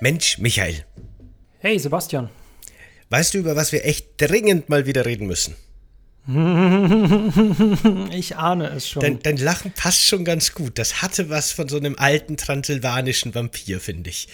Mensch, Michael. Hey, Sebastian. Weißt du, über was wir echt dringend mal wieder reden müssen? Ich ahne es schon. Dein, dein, Lachen passt schon ganz gut. Das hatte was von so einem alten transsilvanischen Vampir, finde ich.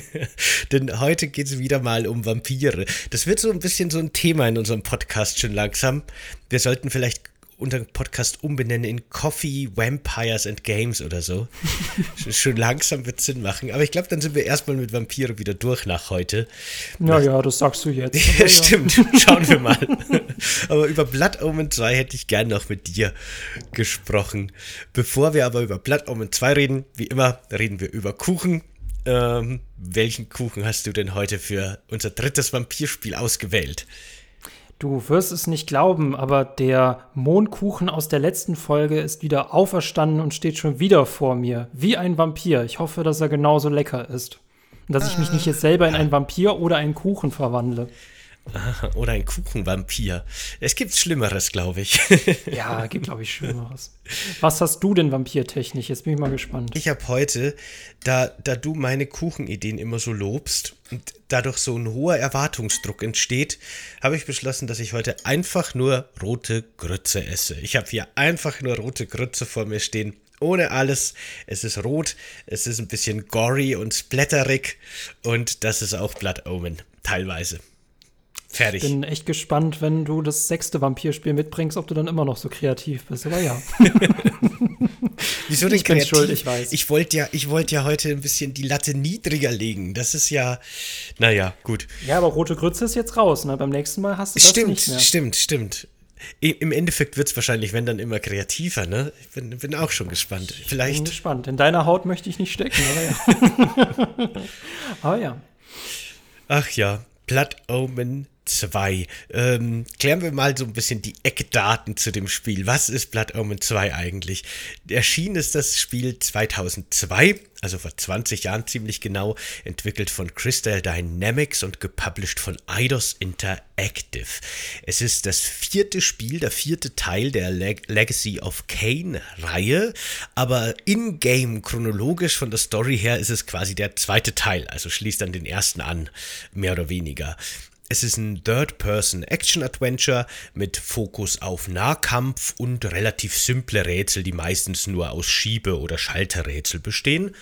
Denn heute geht es wieder mal um Vampire. Das wird so ein bisschen so ein Thema in unserem Podcast schon langsam. Wir sollten vielleicht unseren Podcast umbenennen in Coffee, Vampires and Games oder so. Schon langsam wird Sinn machen. Aber ich glaube, dann sind wir erstmal mit Vampire wieder durch nach heute. Naja, das sagst du jetzt. ja, stimmt. Schauen wir mal. aber über Blood Omen 2 hätte ich gern noch mit dir gesprochen. Bevor wir aber über Blood Omen 2 reden, wie immer, reden wir über Kuchen. Ähm, welchen Kuchen hast du denn heute für unser drittes Vampirspiel ausgewählt? Du wirst es nicht glauben, aber der Mondkuchen aus der letzten Folge ist wieder auferstanden und steht schon wieder vor mir. Wie ein Vampir. Ich hoffe, dass er genauso lecker ist. Und dass ich mich nicht jetzt selber in einen Vampir oder einen Kuchen verwandle. Oder ein Kuchenvampir. Es gibt Schlimmeres, glaube ich. ja, gibt, glaube ich, Schlimmeres. Was hast du denn vampirtechnisch? Jetzt bin ich mal gespannt. Ich habe heute, da, da du meine Kuchenideen immer so lobst und dadurch so ein hoher Erwartungsdruck entsteht, habe ich beschlossen, dass ich heute einfach nur rote Grütze esse. Ich habe hier einfach nur rote Grütze vor mir stehen ohne alles. Es ist rot, es ist ein bisschen gory und splatterig und das ist auch Blood Omen, teilweise. Fertig. Ich bin echt gespannt, wenn du das sechste Vampirspiel mitbringst, ob du dann immer noch so kreativ bist. Aber ja. Wieso denn ich kreativ? schuld, ich weiß. Ich wollte ja, wollt ja heute ein bisschen die Latte niedriger legen. Das ist ja, naja, gut. Ja, aber rote Grütze ist jetzt raus. Ne? Beim nächsten Mal hast du das stimmt, nicht mehr. Stimmt, stimmt, stimmt. Im Endeffekt wird es wahrscheinlich, wenn dann immer kreativer, ne? Ich bin, bin auch schon gespannt. Vielleicht. Ich bin gespannt. In deiner Haut möchte ich nicht stecken, aber ja. aber ja. Ach ja, Blood Omen 2. Ähm, klären wir mal so ein bisschen die Eckdaten zu dem Spiel. Was ist Blood Omen 2 eigentlich? Erschienen ist das Spiel 2002, also vor 20 Jahren ziemlich genau, entwickelt von Crystal Dynamics und gepublished von Eidos Interactive. Es ist das vierte Spiel, der vierte Teil der Leg Legacy of Kane Reihe, aber in-game chronologisch von der Story her ist es quasi der zweite Teil, also schließt an den ersten an, mehr oder weniger. Es ist ein Third-Person-Action-Adventure mit Fokus auf Nahkampf und relativ simple Rätsel, die meistens nur aus Schiebe- oder Schalterrätsel bestehen.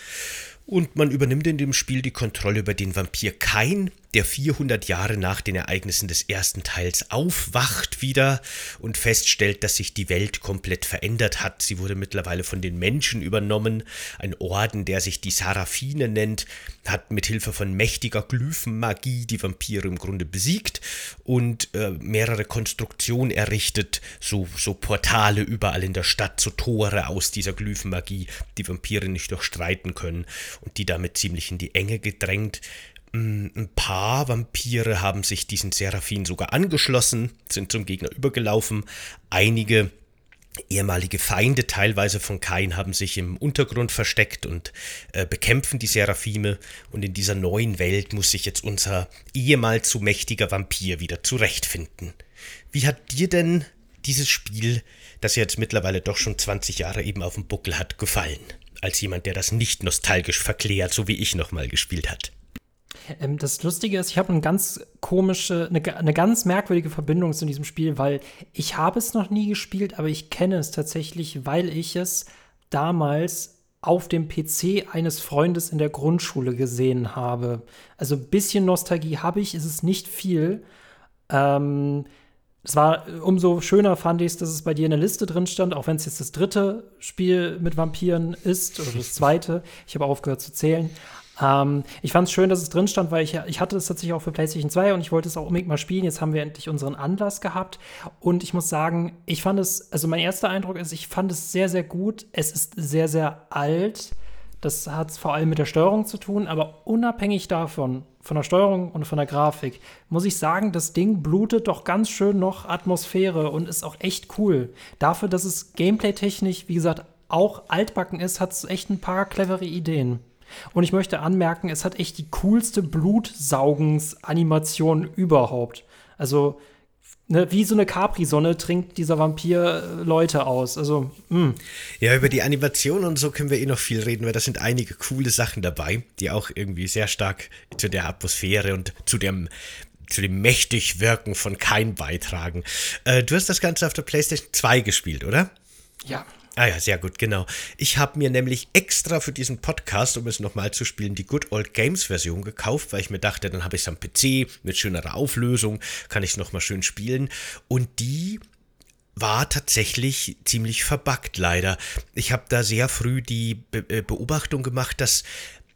Und man übernimmt in dem Spiel die Kontrolle über den Vampir Kain, der 400 Jahre nach den Ereignissen des ersten Teils aufwacht wieder und feststellt, dass sich die Welt komplett verändert hat. Sie wurde mittlerweile von den Menschen übernommen. Ein Orden, der sich die Saraphine nennt, hat mit Hilfe von mächtiger Glyphenmagie die Vampire im Grunde besiegt und äh, mehrere Konstruktionen errichtet, so, so Portale überall in der Stadt, so Tore aus dieser Glyphenmagie, die Vampire nicht durchstreiten können und die damit ziemlich in die Enge gedrängt. Mm, ein paar Vampire haben sich diesen Seraphin sogar angeschlossen, sind zum Gegner übergelaufen. Einige ehemalige Feinde teilweise von Kain haben sich im Untergrund versteckt und äh, bekämpfen die Seraphime. Und in dieser neuen Welt muss sich jetzt unser ehemals so mächtiger Vampir wieder zurechtfinden. Wie hat dir denn dieses Spiel, das jetzt mittlerweile doch schon 20 Jahre eben auf dem Buckel hat, gefallen? als jemand, der das nicht nostalgisch verklärt, so wie ich nochmal gespielt hat. Ähm, das Lustige ist, ich habe eine ganz komische, eine, eine, ganz merkwürdige Verbindung zu diesem Spiel, weil ich habe es noch nie gespielt, aber ich kenne es tatsächlich, weil ich es damals auf dem PC eines Freundes in der Grundschule gesehen habe. Also ein bisschen Nostalgie habe ich, ist es nicht viel. Ähm, es war umso schöner, fand ich es, dass es bei dir in der Liste drin stand, auch wenn es jetzt das dritte Spiel mit Vampiren ist oder das zweite. Ich habe aufgehört zu zählen. Ähm, ich fand es schön, dass es drin stand, weil ich, ich hatte es tatsächlich auch für PlayStation 2 und ich wollte es auch unbedingt mal spielen. Jetzt haben wir endlich unseren Anlass gehabt. Und ich muss sagen, ich fand es, also mein erster Eindruck ist, ich fand es sehr, sehr gut. Es ist sehr, sehr alt. Das hat vor allem mit der Steuerung zu tun, aber unabhängig davon, von der Steuerung und von der Grafik, muss ich sagen, das Ding blutet doch ganz schön noch Atmosphäre und ist auch echt cool. Dafür, dass es gameplay-technisch, wie gesagt, auch altbacken ist, hat es echt ein paar clevere Ideen. Und ich möchte anmerken, es hat echt die coolste Blutsaugensanimation überhaupt. Also ne, wie so eine Capri-Sonne trinkt dieser Vampir äh, Leute aus. Also, mh. Hm. Ja, über die Animation und so können wir eh noch viel reden, weil da sind einige coole Sachen dabei, die auch irgendwie sehr stark zu der Atmosphäre und zu dem zu dem mächtig Wirken von Kein beitragen. Äh, du hast das Ganze auf der PlayStation 2 gespielt, oder? Ja. Ah ja, sehr gut, genau. Ich habe mir nämlich extra für diesen Podcast, um es nochmal zu spielen, die Good Old Games Version gekauft, weil ich mir dachte, dann habe ich es am PC mit schönerer Auflösung, kann ich es nochmal schön spielen. Und die war tatsächlich ziemlich verbuggt leider. Ich habe da sehr früh die Be äh, Beobachtung gemacht, dass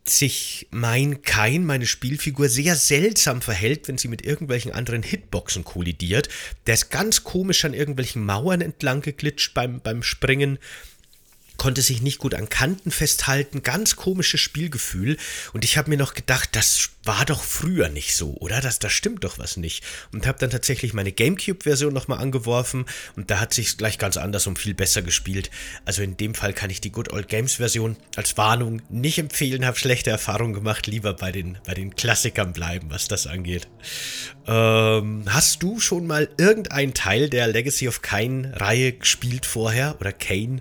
sich mein Kain, meine Spielfigur, sehr seltsam verhält, wenn sie mit irgendwelchen anderen Hitboxen kollidiert. Der ist ganz komisch an irgendwelchen Mauern entlang geglitscht beim, beim Springen konnte sich nicht gut an Kanten festhalten, ganz komisches Spielgefühl. Und ich habe mir noch gedacht, das war doch früher nicht so, oder? Das, das stimmt doch was nicht. Und habe dann tatsächlich meine GameCube-Version nochmal angeworfen und da hat sich gleich ganz anders und viel besser gespielt. Also in dem Fall kann ich die Good Old Games-Version als Warnung nicht empfehlen, habe schlechte Erfahrungen gemacht, lieber bei den, bei den Klassikern bleiben, was das angeht. Ähm, hast du schon mal irgendeinen Teil der Legacy of Kane-Reihe gespielt vorher oder Kane?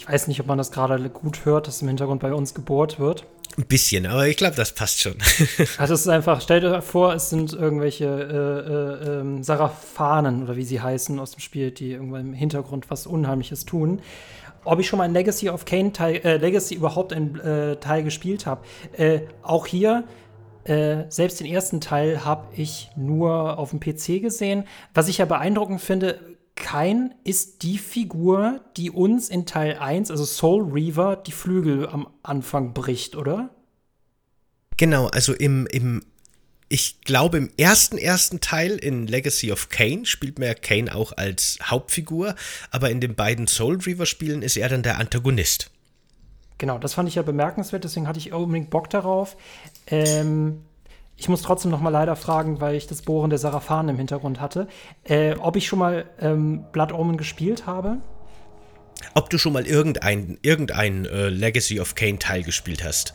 Ich weiß nicht, ob man das gerade gut hört, dass im Hintergrund bei uns gebohrt wird. Ein bisschen, aber ich glaube, das passt schon. also es ist einfach, stell dir vor, es sind irgendwelche äh, äh, äh, Saraphanen oder wie sie heißen aus dem Spiel, die irgendwann im Hintergrund was Unheimliches tun. Ob ich schon mal ein Legacy of Kane Teil, äh, Legacy überhaupt ein äh, Teil gespielt habe. Äh, auch hier selbst den ersten Teil habe ich nur auf dem PC gesehen. Was ich ja beeindruckend finde, kein ist die Figur, die uns in Teil 1, also Soul Reaver, die Flügel am Anfang bricht, oder? Genau, also im, im ich glaube, im ersten ersten Teil in Legacy of Kane spielt man ja Kane auch als Hauptfigur, aber in den beiden Soul Reaver Spielen ist er dann der Antagonist. Genau, das fand ich ja bemerkenswert, deswegen hatte ich unbedingt Bock darauf. Ähm, ich muss trotzdem noch mal leider fragen, weil ich das Bohren der Sarafan im Hintergrund hatte, äh, ob ich schon mal ähm, Blood Omen gespielt habe. Ob du schon mal irgendein, irgendein äh, Legacy of Kane Teil gespielt hast.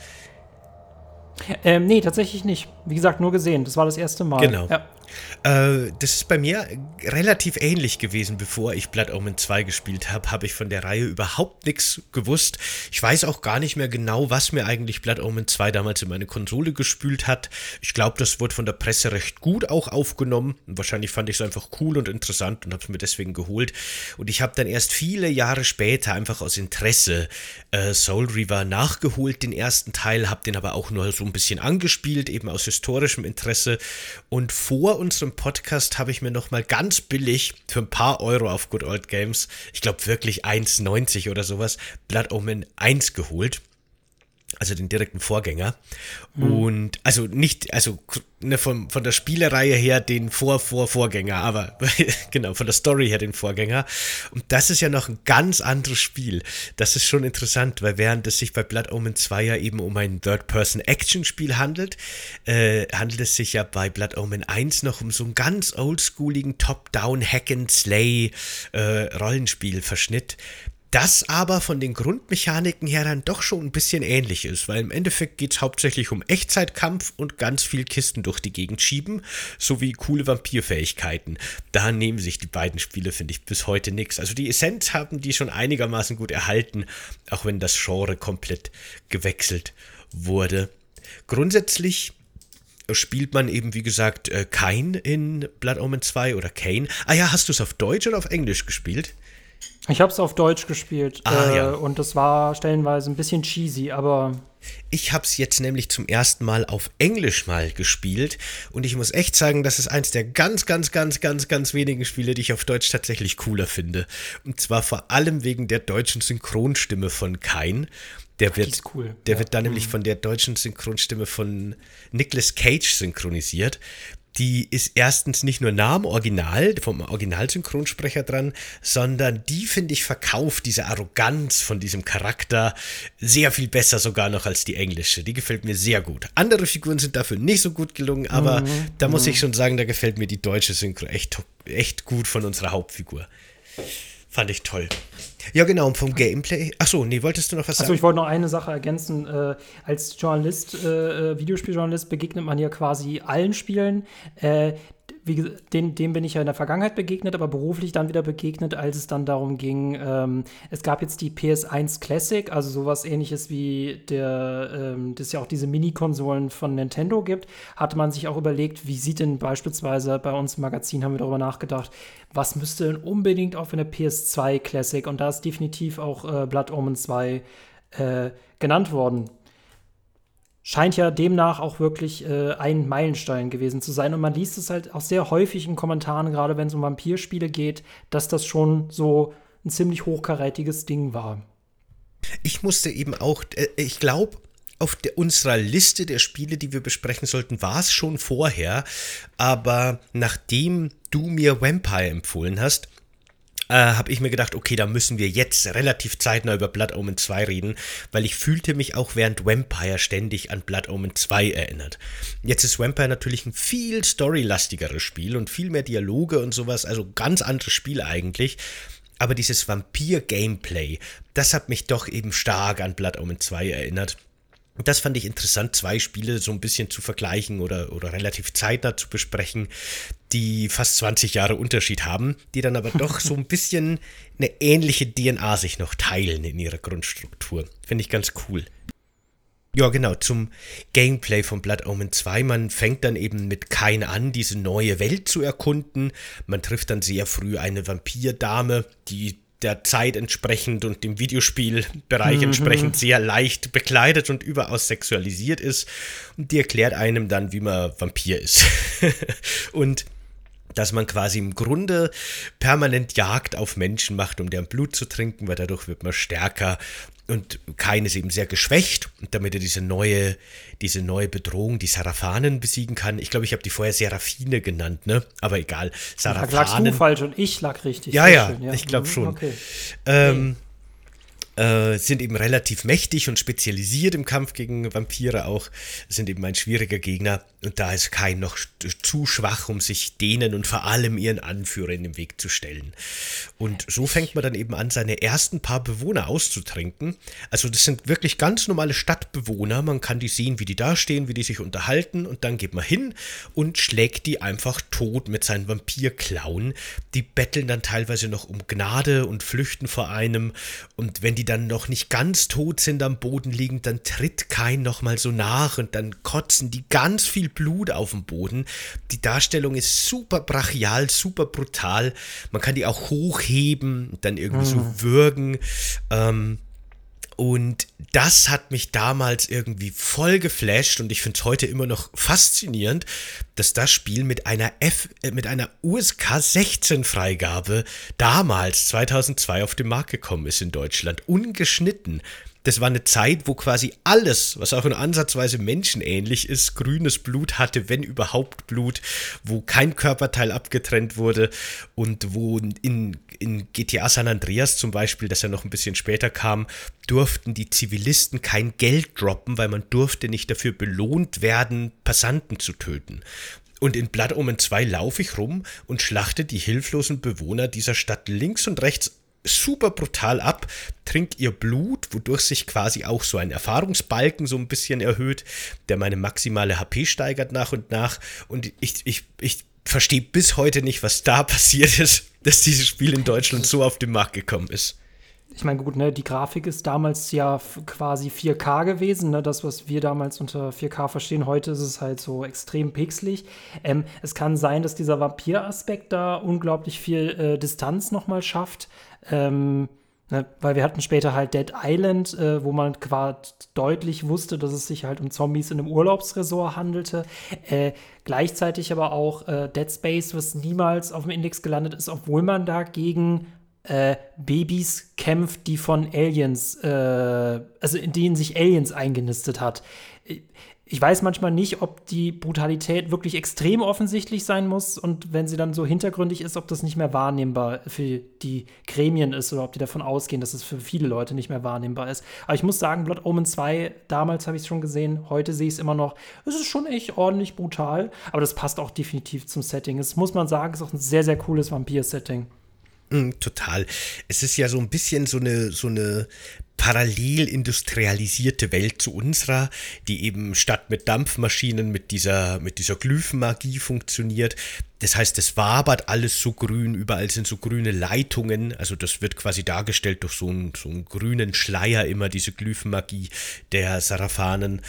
Ähm, nee, tatsächlich nicht. Wie gesagt, nur gesehen. Das war das erste Mal. Genau. Ja. Äh, das ist bei mir relativ ähnlich gewesen, bevor ich Blood Omen 2 gespielt habe, habe ich von der Reihe überhaupt nichts gewusst. Ich weiß auch gar nicht mehr genau, was mir eigentlich Blood Omen 2 damals in meine Konsole gespült hat. Ich glaube, das wurde von der Presse recht gut auch aufgenommen. Und wahrscheinlich fand ich es einfach cool und interessant und habe es mir deswegen geholt. Und ich habe dann erst viele Jahre später einfach aus Interesse äh, Soul Reaver nachgeholt, den ersten Teil, habe den aber auch nur so ein bisschen angespielt, eben aus historischem Interesse. Und vor unserem Podcast habe ich mir noch mal ganz billig für ein paar Euro auf Good Old Games, ich glaube wirklich 1,90 oder sowas, Blood Omen 1 geholt also den direkten Vorgänger. Mhm. Und also nicht, also ne, von, von der Spielereihe her den Vor-Vor-Vorgänger, aber genau, von der Story her den Vorgänger. Und das ist ja noch ein ganz anderes Spiel. Das ist schon interessant, weil während es sich bei Blood Omen 2 ja eben um ein Third-Person-Action-Spiel handelt, äh, handelt es sich ja bei Blood Omen 1 noch um so einen ganz oldschooligen Top-Down-Hack-and-Slay-Rollenspiel-Verschnitt. Äh, das aber von den Grundmechaniken her dann doch schon ein bisschen ähnlich ist, weil im Endeffekt geht es hauptsächlich um Echtzeitkampf und ganz viel Kisten durch die Gegend schieben, sowie coole Vampirfähigkeiten. Da nehmen sich die beiden Spiele, finde ich, bis heute nichts. Also die Essenz haben die schon einigermaßen gut erhalten, auch wenn das Genre komplett gewechselt wurde. Grundsätzlich spielt man eben, wie gesagt, äh, kein in Blood Omen 2 oder Kane. Ah ja, hast du es auf Deutsch oder auf Englisch gespielt? Ich habe es auf Deutsch gespielt ah, äh, ja. und das war stellenweise ein bisschen cheesy, aber ich habe es jetzt nämlich zum ersten Mal auf Englisch mal gespielt und ich muss echt sagen, das ist eins der ganz, ganz, ganz, ganz, ganz wenigen Spiele, die ich auf Deutsch tatsächlich cooler finde. Und zwar vor allem wegen der deutschen Synchronstimme von Kain. Der wird, cool. der ja. wird da nämlich mhm. von der deutschen Synchronstimme von Nicolas Cage synchronisiert die ist erstens nicht nur nah am Original, vom Originalsynchronsprecher dran, sondern die, finde ich, verkauft diese Arroganz von diesem Charakter sehr viel besser sogar noch als die englische. Die gefällt mir sehr gut. Andere Figuren sind dafür nicht so gut gelungen, aber mhm, da muss ich mhm. schon sagen, da gefällt mir die deutsche Synchro echt, echt gut von unserer Hauptfigur. Fand ich toll. Ja, genau, und vom Gameplay. Achso, nee, wolltest du noch was sagen? Achso, ich wollte noch eine Sache ergänzen. Äh, als Journalist, äh, äh, Videospieljournalist, begegnet man ja quasi allen Spielen. Äh, wie, den, dem bin ich ja in der Vergangenheit begegnet, aber beruflich dann wieder begegnet, als es dann darum ging, ähm, es gab jetzt die PS1 Classic, also sowas ähnliches wie der, ähm, das ja auch diese Mini-Konsolen von Nintendo gibt, hatte man sich auch überlegt, wie sieht denn beispielsweise bei uns im Magazin, haben wir darüber nachgedacht, was müsste denn unbedingt auf einer PS2 Classic? Und da ist definitiv auch äh, Blood Omen 2 äh, genannt worden scheint ja demnach auch wirklich äh, ein Meilenstein gewesen zu sein. Und man liest es halt auch sehr häufig in Kommentaren, gerade wenn es um Vampirspiele geht, dass das schon so ein ziemlich hochkarätiges Ding war. Ich musste eben auch, äh, ich glaube, auf der, unserer Liste der Spiele, die wir besprechen sollten, war es schon vorher. Aber nachdem du mir Vampire empfohlen hast, äh, habe ich mir gedacht, okay, da müssen wir jetzt relativ zeitnah über Blood Omen 2 reden, weil ich fühlte mich auch während Vampire ständig an Blood Omen 2 erinnert. Jetzt ist Vampire natürlich ein viel storylastigeres Spiel und viel mehr Dialoge und sowas, also ganz anderes Spiel eigentlich. Aber dieses Vampir-Gameplay, das hat mich doch eben stark an Blood Omen 2 erinnert. Das fand ich interessant, zwei Spiele so ein bisschen zu vergleichen oder, oder relativ zeitnah zu besprechen, die fast 20 Jahre Unterschied haben, die dann aber doch so ein bisschen eine ähnliche DNA sich noch teilen in ihrer Grundstruktur. Finde ich ganz cool. Ja, genau, zum Gameplay von Blood Omen 2. Man fängt dann eben mit Kain an, diese neue Welt zu erkunden. Man trifft dann sehr früh eine Vampirdame, die der Zeit entsprechend und dem Videospielbereich mhm. entsprechend sehr leicht bekleidet und überaus sexualisiert ist. Und die erklärt einem dann, wie man Vampir ist. und dass man quasi im Grunde permanent Jagd auf Menschen macht, um deren Blut zu trinken, weil dadurch wird man stärker und Kain ist eben sehr geschwächt und damit er diese neue, diese neue Bedrohung, die Sarafanen besiegen kann. Ich glaube, ich habe die vorher Serafine genannt, ne? Aber egal. Sarafanen. Da lagst du falsch und ich lag richtig. Ja, ja, schön, ja, ich glaube mhm, schon. Okay. Ähm, äh, sind eben relativ mächtig und spezialisiert im Kampf gegen Vampire auch, sind eben ein schwieriger Gegner und da ist Kain noch zu schwach, um sich denen und vor allem ihren Anführer in den Weg zu stellen. Und so fängt man dann eben an, seine ersten paar Bewohner auszutrinken. Also das sind wirklich ganz normale Stadtbewohner, man kann die sehen, wie die da stehen, wie die sich unterhalten und dann geht man hin und schlägt die einfach tot mit seinen Vampirklauen. Die betteln dann teilweise noch um Gnade und flüchten vor einem und wenn die die dann noch nicht ganz tot sind am Boden liegen, dann tritt kein nochmal so nach und dann kotzen die ganz viel Blut auf dem Boden. Die Darstellung ist super brachial, super brutal. Man kann die auch hochheben, dann irgendwie mhm. so würgen. Ähm, und das hat mich damals irgendwie voll geflasht und ich finde es heute immer noch faszinierend, dass das Spiel mit einer F, äh, mit einer USK 16 Freigabe damals 2002 auf den Markt gekommen ist in Deutschland. Ungeschnitten das war eine Zeit, wo quasi alles, was auch in ansatzweise menschenähnlich ist, grünes Blut hatte, wenn überhaupt Blut, wo kein Körperteil abgetrennt wurde und wo in, in GTA San Andreas zum Beispiel, das ja noch ein bisschen später kam, durften die Zivilisten kein Geld droppen, weil man durfte nicht dafür belohnt werden, Passanten zu töten. Und in Blood Omen 2 laufe ich rum und schlachte die hilflosen Bewohner dieser Stadt links und rechts super brutal ab, trinkt ihr Blut, wodurch sich quasi auch so ein Erfahrungsbalken so ein bisschen erhöht, der meine maximale HP steigert nach und nach. Und ich, ich, ich verstehe bis heute nicht, was da passiert ist, dass dieses Spiel in Deutschland so auf den Markt gekommen ist ich meine, gut, ne, die Grafik ist damals ja quasi 4K gewesen, ne, das, was wir damals unter 4K verstehen. Heute ist es halt so extrem pixelig. Ähm, es kann sein, dass dieser Vampir-Aspekt da unglaublich viel äh, Distanz nochmal schafft. Ähm, ne, weil wir hatten später halt Dead Island, äh, wo man quasi deutlich wusste, dass es sich halt um Zombies in einem Urlaubsresort handelte. Äh, gleichzeitig aber auch äh, Dead Space, was niemals auf dem Index gelandet ist, obwohl man dagegen äh, Babys kämpft, die von Aliens, äh, also in denen sich Aliens eingenistet hat. Ich weiß manchmal nicht, ob die Brutalität wirklich extrem offensichtlich sein muss und wenn sie dann so hintergründig ist, ob das nicht mehr wahrnehmbar für die Gremien ist oder ob die davon ausgehen, dass es für viele Leute nicht mehr wahrnehmbar ist. Aber ich muss sagen, Blood Omen 2, damals habe ich es schon gesehen, heute sehe ich es immer noch. Es ist schon echt ordentlich brutal, aber das passt auch definitiv zum Setting. Es muss man sagen, ist auch ein sehr, sehr cooles Vampir-Setting. Mm, total. Es ist ja so ein bisschen so eine, so eine parallel industrialisierte Welt zu unserer, die eben statt mit Dampfmaschinen mit dieser, mit dieser Glyphenmagie funktioniert. Das heißt, es wabert alles so grün, überall sind so grüne Leitungen, also das wird quasi dargestellt durch so einen, so einen grünen Schleier immer, diese Glyphenmagie der Sarafanen.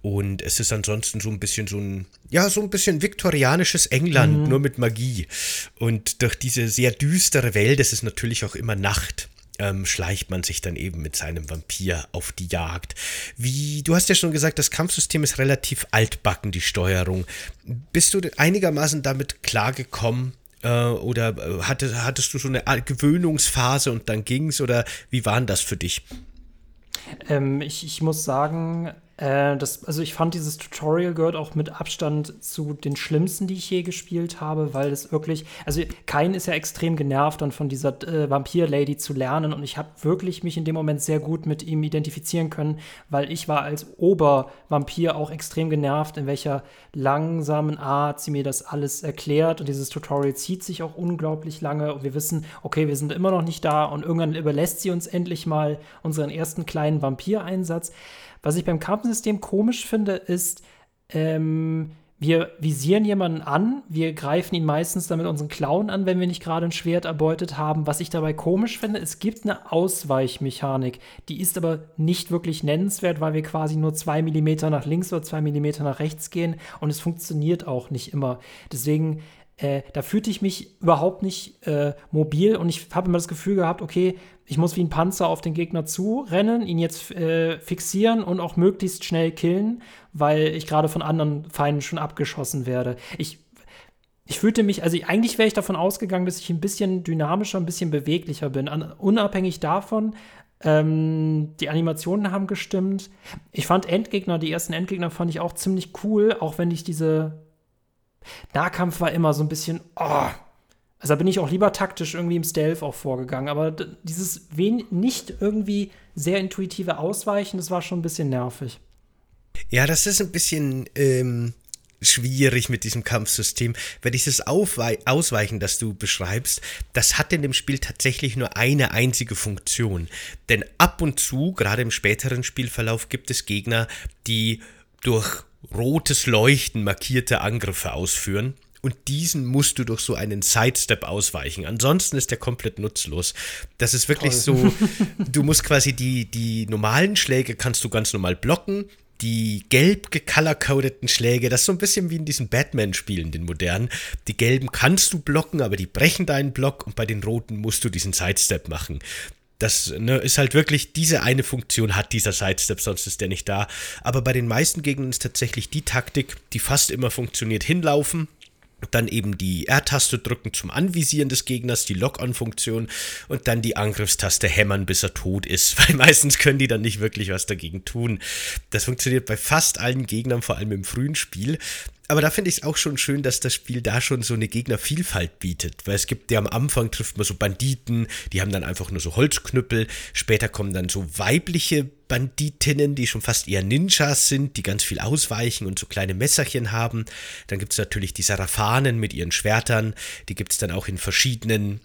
Und es ist ansonsten so ein bisschen so ein, ja, so ein bisschen viktorianisches England, mhm. nur mit Magie. Und durch diese sehr düstere Welt, es ist natürlich auch immer Nacht ähm, schleicht man sich dann eben mit seinem Vampir auf die Jagd. Wie, du hast ja schon gesagt, das Kampfsystem ist relativ altbacken, die Steuerung. Bist du einigermaßen damit klargekommen? Äh, oder äh, hatte, hattest du so eine Gewöhnungsphase und dann ging's? Oder wie war das für dich? Ähm, ich, ich muss sagen, äh, das, also ich fand dieses Tutorial gehört auch mit Abstand zu den schlimmsten, die ich je gespielt habe, weil es wirklich, also Kain ist ja extrem genervt dann von dieser äh, Vampir-Lady zu lernen und ich habe wirklich mich in dem Moment sehr gut mit ihm identifizieren können, weil ich war als Obervampir auch extrem genervt, in welcher langsamen Art sie mir das alles erklärt und dieses Tutorial zieht sich auch unglaublich lange und wir wissen, okay, wir sind immer noch nicht da und irgendwann überlässt sie uns endlich mal unseren ersten kleinen Vampir-Einsatz. Was ich beim Kampfensystem komisch finde, ist, ähm, wir visieren jemanden an, wir greifen ihn meistens dann mit unseren Klauen an, wenn wir nicht gerade ein Schwert erbeutet haben. Was ich dabei komisch finde, es gibt eine Ausweichmechanik, die ist aber nicht wirklich nennenswert, weil wir quasi nur zwei Millimeter nach links oder zwei Millimeter nach rechts gehen und es funktioniert auch nicht immer. Deswegen äh, da fühlte ich mich überhaupt nicht äh, mobil und ich habe immer das Gefühl gehabt, okay, ich muss wie ein Panzer auf den Gegner zurennen, ihn jetzt äh, fixieren und auch möglichst schnell killen, weil ich gerade von anderen Feinden schon abgeschossen werde. Ich, ich fühlte mich, also eigentlich wäre ich davon ausgegangen, dass ich ein bisschen dynamischer, ein bisschen beweglicher bin. An, unabhängig davon, ähm, die Animationen haben gestimmt. Ich fand Endgegner, die ersten Endgegner fand ich auch ziemlich cool, auch wenn ich diese Nahkampf war immer so ein bisschen, oh. Also da bin ich auch lieber taktisch irgendwie im Stealth auch vorgegangen. Aber dieses nicht irgendwie sehr intuitive Ausweichen, das war schon ein bisschen nervig. Ja, das ist ein bisschen ähm, schwierig mit diesem Kampfsystem, weil dieses Aufwei Ausweichen, das du beschreibst, das hat in dem Spiel tatsächlich nur eine einzige Funktion. Denn ab und zu, gerade im späteren Spielverlauf, gibt es Gegner, die durch rotes Leuchten markierte Angriffe ausführen. Und diesen musst du durch so einen Sidestep ausweichen. Ansonsten ist der komplett nutzlos. Das ist wirklich Toll. so, du musst quasi die, die normalen Schläge kannst du ganz normal blocken. Die gelb gecolorcodeten Schläge, das ist so ein bisschen wie in diesen Batman-Spielen, den modernen. Die gelben kannst du blocken, aber die brechen deinen Block und bei den roten musst du diesen Sidestep machen das ne, ist halt wirklich, diese eine Funktion hat dieser Sidestep, sonst ist der nicht da. Aber bei den meisten Gegnern ist tatsächlich die Taktik, die fast immer funktioniert, hinlaufen, dann eben die R-Taste drücken zum Anvisieren des Gegners, die Lock-on-Funktion und dann die Angriffstaste hämmern, bis er tot ist, weil meistens können die dann nicht wirklich was dagegen tun. Das funktioniert bei fast allen Gegnern, vor allem im frühen Spiel aber da finde ich es auch schon schön, dass das Spiel da schon so eine Gegnervielfalt bietet. Weil es gibt ja am Anfang trifft man so Banditen, die haben dann einfach nur so Holzknüppel. Später kommen dann so weibliche Banditinnen, die schon fast eher Ninjas sind, die ganz viel ausweichen und so kleine Messerchen haben. Dann gibt es natürlich die Sarafanen mit ihren Schwertern. Die gibt es dann auch in verschiedenen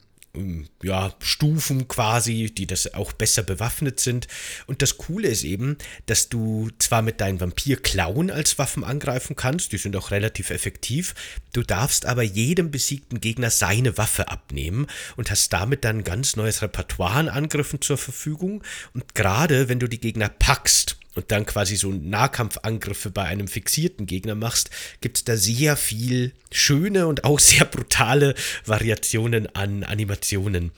ja, Stufen quasi, die das auch besser bewaffnet sind. Und das Coole ist eben, dass du zwar mit deinen Vampir-Klauen als Waffen angreifen kannst, die sind auch relativ effektiv, du darfst aber jedem besiegten Gegner seine Waffe abnehmen und hast damit dann ein ganz neues Repertoire an Angriffen zur Verfügung. Und gerade wenn du die Gegner packst, und dann quasi so Nahkampfangriffe bei einem fixierten Gegner machst, gibt es da sehr viel schöne und auch sehr brutale Variationen an Animationen.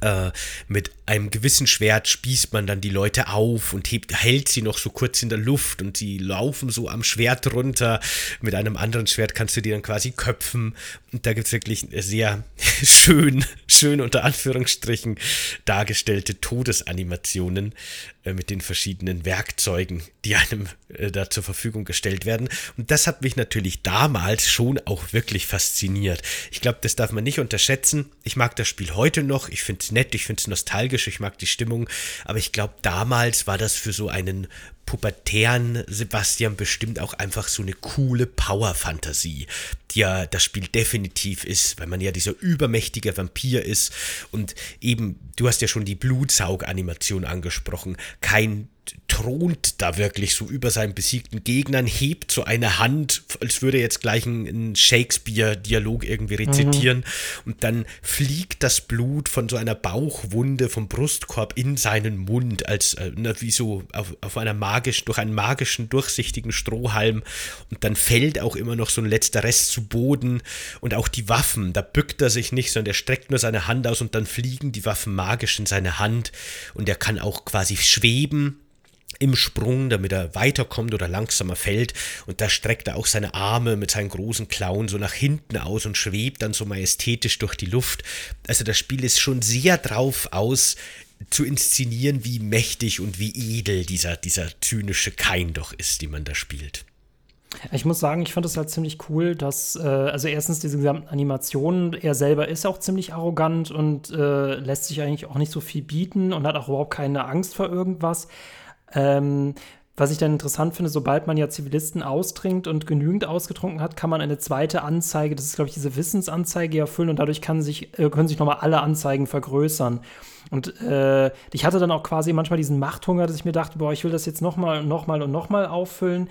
Äh, mit einem gewissen Schwert spießt man dann die Leute auf und hebt, hält sie noch so kurz in der Luft und sie laufen so am Schwert runter. Mit einem anderen Schwert kannst du die dann quasi köpfen. Und da gibt es wirklich sehr schön, schön unter Anführungsstrichen dargestellte Todesanimationen äh, mit den verschiedenen Werkzeugen, die einem äh, da zur Verfügung gestellt werden. Und das hat mich natürlich damals schon auch wirklich fasziniert. Ich glaube, das darf man nicht unterschätzen. Ich mag das Spiel heute noch. Ich finde es nett, ich finde es nostalgisch, ich mag die Stimmung. Aber ich glaube, damals war das für so einen pubertären Sebastian bestimmt auch einfach so eine coole Power-Fantasie, die ja das Spiel definitiv ist, weil man ja dieser übermächtige Vampir ist. Und eben, du hast ja schon die Blutsaug-Animation angesprochen, kein thront da wirklich so über seinen besiegten Gegnern, hebt so eine Hand, als würde er jetzt gleich einen Shakespeare-Dialog irgendwie rezitieren. Mhm. und dann fliegt das Blut von so einer Bauchwunde vom Brustkorb in seinen Mund, als äh, wie so auf, auf einer magischen, durch einen magischen, durchsichtigen Strohhalm. Und dann fällt auch immer noch so ein letzter Rest zu Boden. Und auch die Waffen, da bückt er sich nicht, sondern er streckt nur seine Hand aus und dann fliegen die Waffen magisch in seine Hand. Und er kann auch quasi schweben im Sprung, damit er weiterkommt oder langsamer fällt. Und da streckt er auch seine Arme mit seinen großen Klauen so nach hinten aus und schwebt dann so majestätisch durch die Luft. Also das Spiel ist schon sehr drauf aus, zu inszenieren, wie mächtig und wie edel dieser, dieser zynische Kain doch ist, die man da spielt. Ich muss sagen, ich fand es halt ziemlich cool, dass, äh, also erstens diese gesamten Animationen, er selber ist auch ziemlich arrogant und äh, lässt sich eigentlich auch nicht so viel bieten und hat auch überhaupt keine Angst vor irgendwas. Ähm, was ich dann interessant finde, sobald man ja Zivilisten austrinkt und genügend ausgetrunken hat, kann man eine zweite Anzeige, das ist, glaube ich, diese Wissensanzeige erfüllen und dadurch kann sich, äh, können sich nochmal alle Anzeigen vergrößern. Und äh, ich hatte dann auch quasi manchmal diesen Machthunger, dass ich mir dachte, boah, ich will das jetzt nochmal und nochmal und nochmal auffüllen.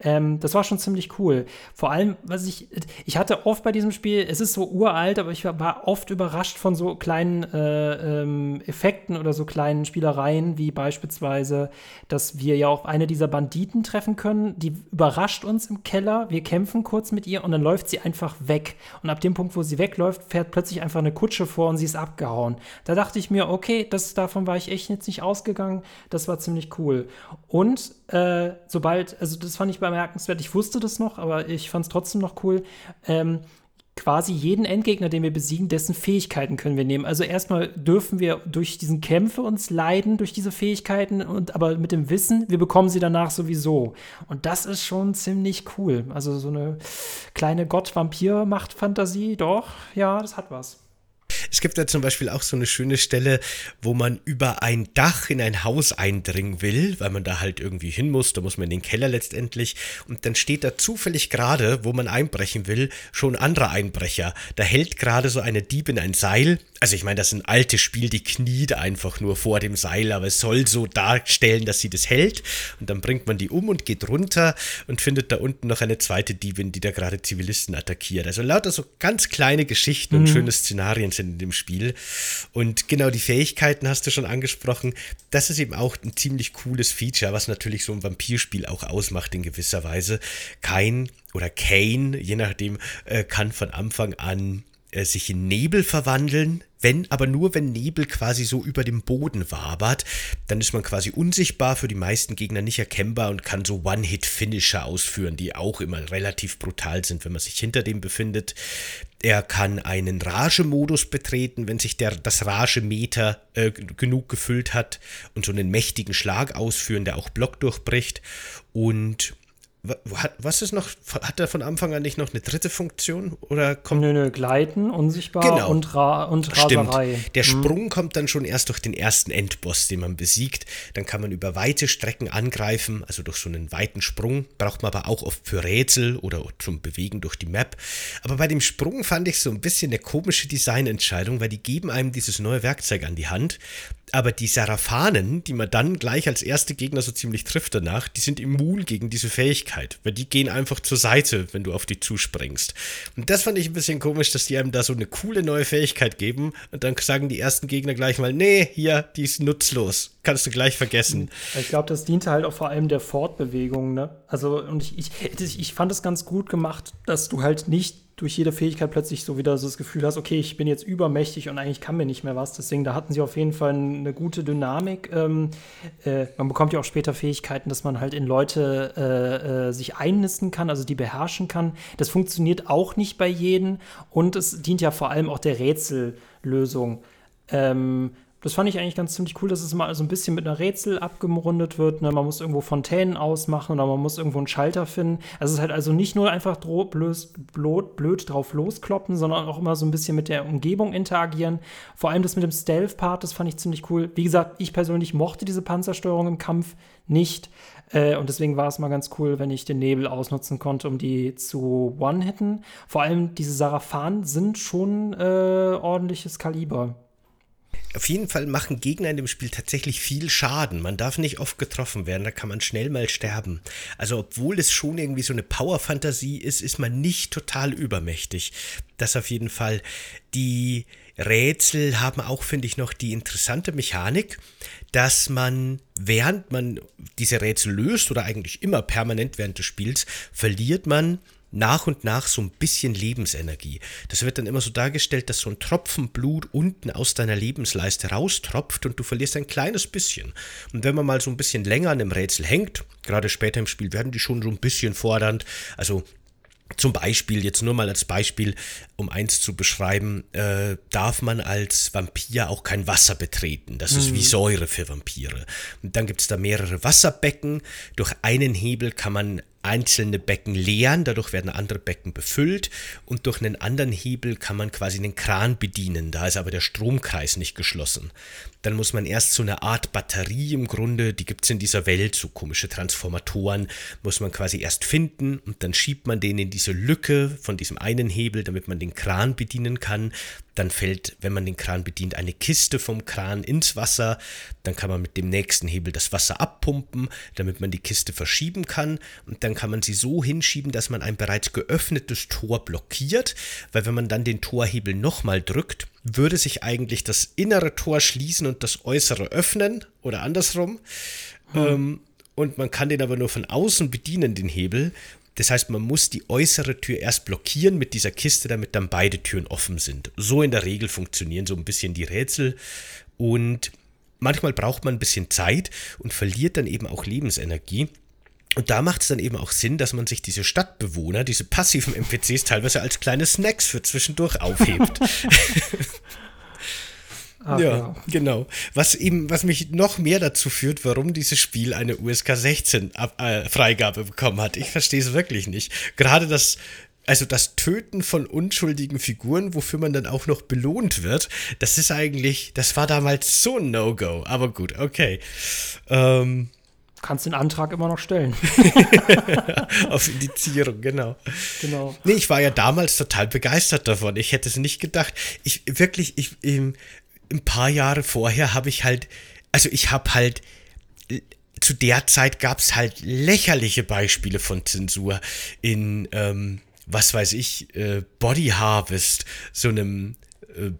Ähm, das war schon ziemlich cool. Vor allem, was ich, ich hatte oft bei diesem Spiel, es ist so uralt, aber ich war oft überrascht von so kleinen äh, ähm, Effekten oder so kleinen Spielereien, wie beispielsweise, dass wir ja auch eine dieser Banditen treffen können, die überrascht uns im Keller. Wir kämpfen kurz mit ihr und dann läuft sie einfach weg. Und ab dem Punkt, wo sie wegläuft, fährt plötzlich einfach eine Kutsche vor und sie ist abgehauen. Da dachte ich mir, okay, das, davon war ich echt jetzt nicht ausgegangen. Das war ziemlich cool. Und äh, sobald, also das fand ich bemerkenswert, ich wusste das noch, aber ich fand es trotzdem noch cool. Ähm, quasi jeden Endgegner, den wir besiegen, dessen Fähigkeiten können wir nehmen. Also erstmal dürfen wir durch diesen Kämpfe uns leiden, durch diese Fähigkeiten, und aber mit dem Wissen, wir bekommen sie danach sowieso. Und das ist schon ziemlich cool. Also so eine kleine Gott-Vampir-Macht-Fantasie, doch, ja, das hat was. Es gibt da zum Beispiel auch so eine schöne Stelle, wo man über ein Dach in ein Haus eindringen will, weil man da halt irgendwie hin muss. Da muss man in den Keller letztendlich. Und dann steht da zufällig gerade, wo man einbrechen will, schon ein anderer Einbrecher. Da hält gerade so eine Diebin ein Seil. Also ich meine, das ist ein altes Spiel, die kniet einfach nur vor dem Seil, aber es soll so darstellen, dass sie das hält. Und dann bringt man die um und geht runter und findet da unten noch eine zweite Diebin, die da gerade Zivilisten attackiert. Also lauter so ganz kleine Geschichten und mhm. schöne Szenarien sind in dem Spiel. Und genau die Fähigkeiten hast du schon angesprochen. Das ist eben auch ein ziemlich cooles Feature, was natürlich so ein Vampirspiel auch ausmacht in gewisser Weise. Kein oder Kane, je nachdem, äh, kann von Anfang an äh, sich in Nebel verwandeln, wenn, aber nur wenn Nebel quasi so über dem Boden wabert, dann ist man quasi unsichtbar, für die meisten Gegner nicht erkennbar und kann so One-Hit-Finisher ausführen, die auch immer relativ brutal sind, wenn man sich hinter dem befindet. Er kann einen Rage-Modus betreten, wenn sich der, das Rage-Meter äh, genug gefüllt hat und so einen mächtigen Schlag ausführen, der auch Block durchbricht. Und was ist noch? Hat er von Anfang an nicht noch eine dritte Funktion? Oder kommt. Nö, nö, Gleiten, unsichtbar genau. und, Ra und Raserei. Stimmt. Der hm. Sprung kommt dann schon erst durch den ersten Endboss, den man besiegt. Dann kann man über weite Strecken angreifen, also durch so einen weiten Sprung. Braucht man aber auch oft für Rätsel oder zum Bewegen durch die Map. Aber bei dem Sprung fand ich so ein bisschen eine komische Designentscheidung, weil die geben einem dieses neue Werkzeug an die Hand. Aber die Seraphanen, die man dann gleich als erste Gegner so ziemlich trifft danach, die sind immun gegen diese Fähigkeit, weil die gehen einfach zur Seite, wenn du auf die zuspringst. Und das fand ich ein bisschen komisch, dass die einem da so eine coole neue Fähigkeit geben und dann sagen die ersten Gegner gleich mal, nee, hier, die ist nutzlos. Kannst du gleich vergessen. Ich glaube, das diente halt auch vor allem der Fortbewegung, ne? Also, und ich, ich, ich fand es ganz gut gemacht, dass du halt nicht durch jede Fähigkeit plötzlich so wieder so das Gefühl hast, okay, ich bin jetzt übermächtig und eigentlich kann mir nicht mehr was. Deswegen, da hatten sie auf jeden Fall eine gute Dynamik. Ähm, äh, man bekommt ja auch später Fähigkeiten, dass man halt in Leute äh, äh, sich einnisten kann, also die beherrschen kann. Das funktioniert auch nicht bei jedem und es dient ja vor allem auch der Rätsellösung. Ähm, Das fand ich eigentlich ganz ziemlich cool, dass es mal so ein bisschen mit einer Rätsel abgerundet wird. Ne? Man muss irgendwo Fontänen ausmachen oder man muss irgendwo einen Schalter finden. Also es ist halt also nicht nur einfach blöd, blöd, blöd drauf loskloppen, sondern auch immer so ein bisschen mit der Umgebung interagieren. Vor allem das mit dem Stealth-Part, das fand ich ziemlich cool. Wie gesagt, ich persönlich mochte diese Panzersteuerung im Kampf nicht. Äh, und deswegen war es mal ganz cool, wenn ich den Nebel ausnutzen konnte, um die zu one-hitten. Vor allem diese Sarafan sind schon äh, ordentliches Kaliber. Auf jeden Fall machen Gegner in dem Spiel tatsächlich viel Schaden. Man darf nicht oft getroffen werden, da kann man schnell mal sterben. Also obwohl es schon irgendwie so eine Power-Fantasie ist, ist man nicht total übermächtig. Das auf jeden Fall. Die Rätsel haben auch, finde ich, noch die interessante Mechanik, dass man, während man diese Rätsel löst oder eigentlich immer permanent während des Spiels, verliert man nach und nach so ein bisschen Lebensenergie. Das wird dann immer so dargestellt, dass so ein Tropfen Blut unten aus deiner Lebensleiste raustropft und du verlierst ein kleines bisschen. Und wenn man mal so ein bisschen länger an dem Rätsel hängt, gerade später im Spiel werden die schon so ein bisschen fordernd, also zum Beispiel, jetzt nur mal als Beispiel, um eins zu beschreiben, äh, darf man als Vampir auch kein Wasser betreten. Das mhm. ist wie mhm. Säure für Vampire. Und dann gibt es da mehrere Wasserbecken. Durch einen Hebel kann man einzelne Becken leeren, dadurch werden andere Becken befüllt und durch einen anderen Hebel kann man quasi einen Kran bedienen, da ist aber der Stromkreis nicht geschlossen. Dann muss man erst so eine Art Batterie im Grunde, die gibt es in dieser Welt, so komische Transformatoren, muss man quasi erst finden und dann schiebt man den in diese Lücke von diesem einen Hebel, damit man den Kran bedienen kann. Dann fällt, wenn man den Kran bedient, eine Kiste vom Kran ins Wasser. Dann kann man mit dem nächsten Hebel das Wasser abpumpen, damit man die Kiste verschieben kann. Und dann kann man sie so hinschieben, dass man ein bereits geöffnetes Tor blockiert, weil wenn man dann den Torhebel nochmal drückt, würde sich eigentlich das innere Tor schließen und das äußere öffnen oder andersrum. Hm. Ähm, und man kann den aber nur von außen bedienen, den Hebel. Das heißt, man muss die äußere Tür erst blockieren mit dieser Kiste, damit dann beide Türen offen sind. So in der Regel funktionieren so ein bisschen die Rätsel. Und manchmal braucht man ein bisschen Zeit und verliert dann eben auch Lebensenergie. Und da macht es dann eben auch Sinn, dass man sich diese Stadtbewohner, diese passiven NPCs teilweise als kleine Snacks für zwischendurch aufhebt. Ach, ja, ja, genau. Was eben, was mich noch mehr dazu führt, warum dieses Spiel eine USK 16 äh, Freigabe bekommen hat. Ich verstehe es wirklich nicht. Gerade das, also das Töten von unschuldigen Figuren, wofür man dann auch noch belohnt wird, das ist eigentlich, das war damals so ein No-Go. Aber gut, okay. Ähm, kannst den Antrag immer noch stellen. Auf Indizierung, genau. Genau. Nee, ich war ja damals total begeistert davon. Ich hätte es nicht gedacht. Ich wirklich, ich, ähm, ein paar Jahre vorher habe ich halt, also ich habe halt, zu der Zeit gab es halt lächerliche Beispiele von Zensur in, ähm, was weiß ich, äh, Body Harvest, so einem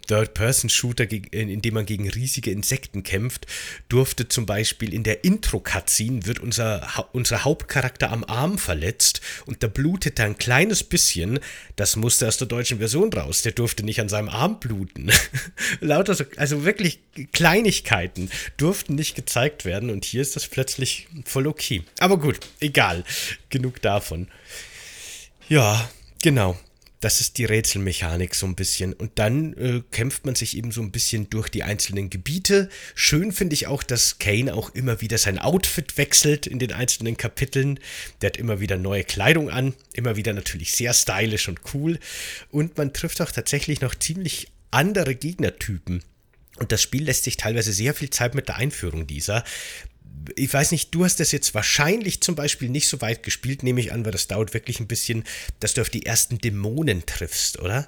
Third-Person-Shooter, in dem man gegen riesige Insekten kämpft, durfte zum Beispiel in der Intro-Cutscene wird unser, unser Hauptcharakter am Arm verletzt und da blutet er ein kleines bisschen. Das musste aus der deutschen Version raus. Der durfte nicht an seinem Arm bluten. Lauter so, also wirklich Kleinigkeiten durften nicht gezeigt werden und hier ist das plötzlich voll okay. Aber gut, egal. Genug davon. Ja, genau. Das ist die Rätselmechanik so ein bisschen. Und dann äh, kämpft man sich eben so ein bisschen durch die einzelnen Gebiete. Schön finde ich auch, dass Kane auch immer wieder sein Outfit wechselt in den einzelnen Kapiteln. Der hat immer wieder neue Kleidung an. Immer wieder natürlich sehr stylisch und cool. Und man trifft auch tatsächlich noch ziemlich andere Gegnertypen. Und das Spiel lässt sich teilweise sehr viel Zeit mit der Einführung dieser ich weiß nicht, du hast das jetzt wahrscheinlich zum Beispiel nicht so weit gespielt, nehme ich an, weil das dauert wirklich ein bisschen, dass du auf die ersten Dämonen triffst, oder?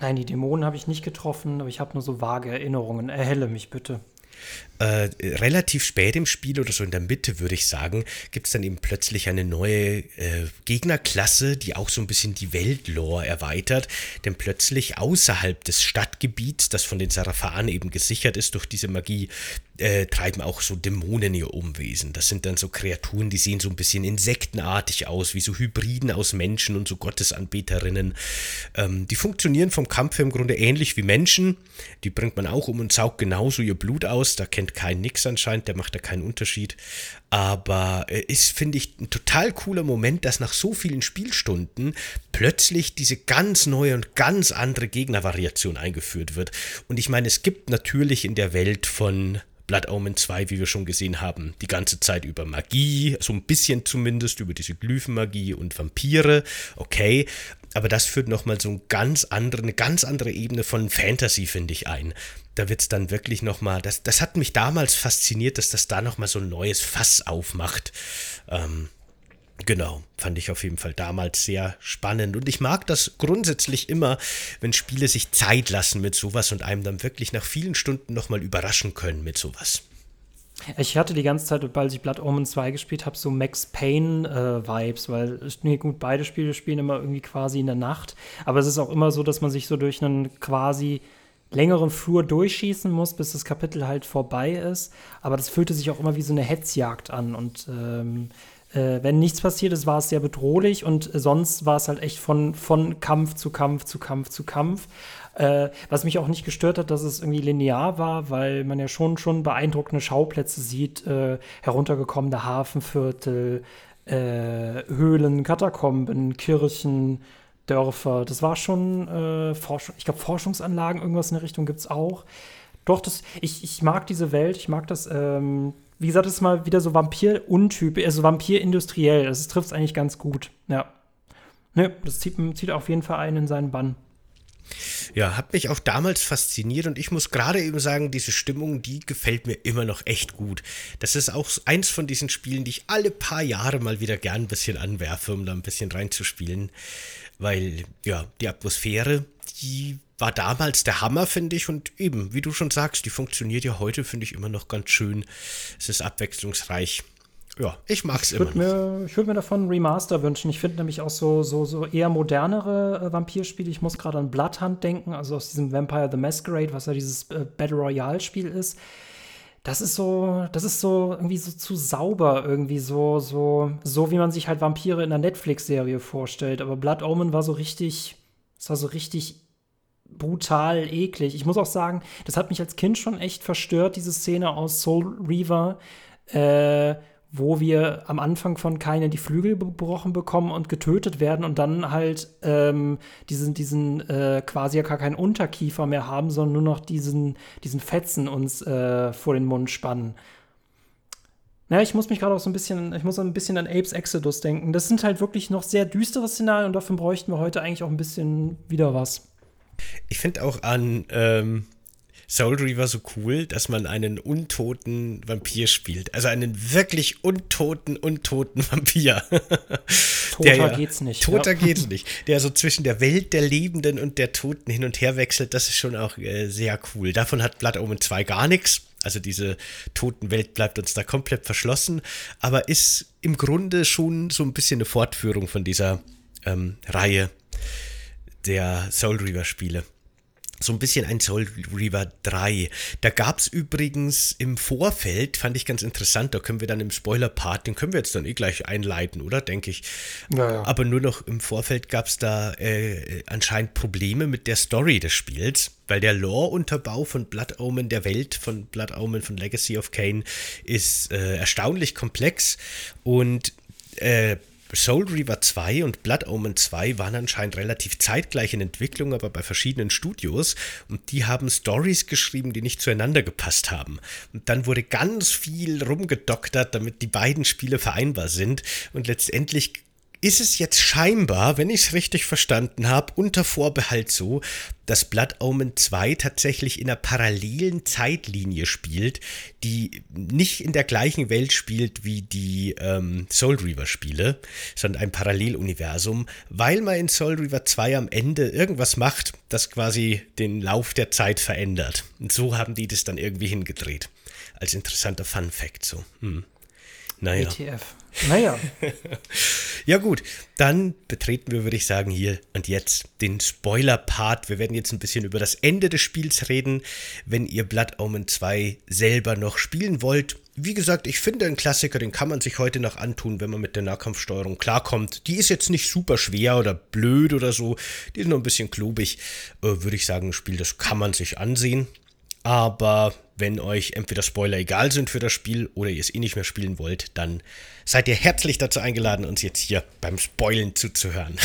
Nein, die Dämonen habe ich nicht getroffen, aber ich habe nur so vage Erinnerungen. Erhelle mich bitte. Äh, relativ spät im Spiel oder so in der Mitte, würde ich sagen, gibt es dann eben plötzlich eine neue äh, Gegnerklasse, die auch so ein bisschen die Weltlore erweitert. Denn plötzlich außerhalb des Stadtgebiets, das von den Sarafanen eben gesichert ist durch diese Magie, äh, treiben auch so Dämonen ihr Umwesen. Das sind dann so Kreaturen, die sehen so ein bisschen insektenartig aus, wie so Hybriden aus Menschen und so Gottesanbeterinnen. Ähm, die funktionieren vom Kampf im Grunde ähnlich wie Menschen. Die bringt man auch um und saugt genauso ihr Blut aus. Da kennt kein Nix anscheinend, der macht da keinen Unterschied. Aber äh, ist, finde ich, ein total cooler Moment, dass nach so vielen Spielstunden plötzlich diese ganz neue und ganz andere Gegnervariation eingeführt wird. Und ich meine, es gibt natürlich in der Welt von Blood Omen 2, wie wir schon gesehen haben, die ganze Zeit über Magie, so ein bisschen zumindest über diese Glyphenmagie und Vampire, okay, aber das führt nochmal so ein ganz andere, eine ganz andere Ebene von Fantasy, finde ich, ein. Da wird es dann wirklich nochmal, das, das hat mich damals fasziniert, dass das da nochmal so ein neues Fass aufmacht. Ähm, Genau, fand ich auf jeden Fall damals sehr spannend. Und ich mag das grundsätzlich immer, wenn Spiele sich Zeit lassen mit sowas und einem dann wirklich nach vielen Stunden nochmal überraschen können mit sowas. Ich hatte die ganze Zeit, weil ich Blood Omen 2 gespielt habe, so Max Payne-Vibes, äh, weil nee, gut, beide Spiele spielen immer irgendwie quasi in der Nacht. Aber es ist auch immer so, dass man sich so durch einen quasi längeren Flur durchschießen muss, bis das Kapitel halt vorbei ist. Aber das fühlte sich auch immer wie so eine Hetzjagd an. Und ähm, äh, wenn nichts passiert ist, war es sehr bedrohlich und sonst war es halt echt von, von Kampf zu Kampf zu Kampf zu Kampf. Äh, was mich auch nicht gestört hat, dass es irgendwie linear war, weil man ja schon, schon beeindruckende Schauplätze sieht, äh, heruntergekommene Hafenviertel, äh, Höhlen, Katakomben, Kirchen, Dörfer. Das war schon äh, Forschung, ich glaube Forschungsanlagen, irgendwas in der Richtung gibt es auch. Doch, das, ich, ich mag diese Welt, ich mag das, ähm, wie gesagt, das ist mal wieder so Vampir-Untyp, also Vampir-industriell. Das trifft es eigentlich ganz gut. Ja. Ne, das zieht, zieht auf jeden Fall einen in seinen Bann. Ja, hat mich auch damals fasziniert und ich muss gerade eben sagen, diese Stimmung, die gefällt mir immer noch echt gut. Das ist auch eins von diesen Spielen, die ich alle paar Jahre mal wieder gern ein bisschen anwerfe, um da ein bisschen reinzuspielen. Weil, ja, die Atmosphäre, die war damals der Hammer, finde ich. Und eben, wie du schon sagst, die funktioniert ja heute, finde ich, immer noch ganz schön. Es ist abwechslungsreich. Ja, ich mag es immer. Mir, ich würde mir davon ein Remaster wünschen. Ich finde nämlich auch so, so, so eher modernere äh, Vampirspiele. Ich muss gerade an Bloodhunt denken, also aus diesem Vampire the Masquerade, was ja dieses äh, Battle Royale-Spiel ist. Das ist so, das ist so irgendwie so zu sauber, irgendwie so, so, so wie man sich halt Vampire in einer Netflix-Serie vorstellt. Aber Blood Omen war so richtig, es war so richtig brutal eklig. Ich muss auch sagen, das hat mich als Kind schon echt verstört, diese Szene aus Soul Reaver, äh, wo wir am Anfang von Kaine die Flügel gebrochen bekommen und getötet werden und dann halt ähm, diesen, diesen äh, quasi ja gar keinen Unterkiefer mehr haben, sondern nur noch diesen, diesen Fetzen uns äh, vor den Mund spannen. Naja, ich muss mich gerade auch so ein bisschen, ich muss ein bisschen an Apes Exodus denken. Das sind halt wirklich noch sehr düstere Szenarien und dafür bräuchten wir heute eigentlich auch ein bisschen wieder was. Ich finde auch an ähm, Soul Reaver so cool, dass man einen untoten Vampir spielt. Also einen wirklich untoten, untoten Vampir. Toter ja, geht's nicht. Toter ja. geht's nicht. Der so zwischen der Welt der Lebenden und der Toten hin und her wechselt, das ist schon auch äh, sehr cool. Davon hat Blood Omen 2 gar nichts. Also diese Totenwelt bleibt uns da komplett verschlossen, aber ist im Grunde schon so ein bisschen eine Fortführung von dieser ähm, Reihe der Soul Reaver Spiele. So ein bisschen ein Soul Reaver 3. Da gab es übrigens im Vorfeld, fand ich ganz interessant, da können wir dann im Spoiler-Part, den können wir jetzt dann eh gleich einleiten, oder? Denke ich. Ja, ja. Aber nur noch im Vorfeld gab es da äh, anscheinend Probleme mit der Story des Spiels, weil der Lore-Unterbau von Blood Omen, der Welt von Blood Omen, von Legacy of Kane, ist äh, erstaunlich komplex und äh, Soul Reaver 2 und Blood Omen 2 waren anscheinend relativ zeitgleich in Entwicklung, aber bei verschiedenen Studios und die haben Stories geschrieben, die nicht zueinander gepasst haben. Und dann wurde ganz viel rumgedoktert, damit die beiden Spiele vereinbar sind und letztendlich ist es jetzt scheinbar, wenn ich es richtig verstanden habe, unter Vorbehalt so, dass Blood Omen 2 tatsächlich in einer parallelen Zeitlinie spielt, die nicht in der gleichen Welt spielt wie die ähm, Soul Reaver Spiele, sondern ein Paralleluniversum, weil man in Soul Reaver 2 am Ende irgendwas macht, das quasi den Lauf der Zeit verändert. Und so haben die das dann irgendwie hingedreht. Als interessanter Fun Fact so. Hm. Naja. ETF. Naja. ja, gut. Dann betreten wir, würde ich sagen, hier und jetzt den Spoiler-Part. Wir werden jetzt ein bisschen über das Ende des Spiels reden, wenn ihr Blood Omen 2 selber noch spielen wollt. Wie gesagt, ich finde einen Klassiker, den kann man sich heute noch antun, wenn man mit der Nahkampfsteuerung klarkommt. Die ist jetzt nicht super schwer oder blöd oder so. Die ist nur ein bisschen klobig. Äh, würde ich sagen, ein Spiel, das kann man sich ansehen. Aber wenn euch entweder Spoiler egal sind für das Spiel oder ihr es eh nicht mehr spielen wollt, dann seid ihr herzlich dazu eingeladen, uns jetzt hier beim Spoilen zuzuhören.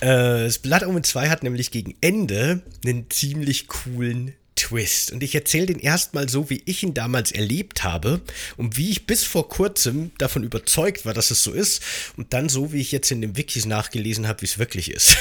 äh, Blood Omen 2 hat nämlich gegen Ende einen ziemlich coolen Twist. Und ich erzähle den erstmal so, wie ich ihn damals erlebt habe und wie ich bis vor kurzem davon überzeugt war, dass es so ist. Und dann so, wie ich jetzt in den Wikis nachgelesen habe, wie es wirklich ist.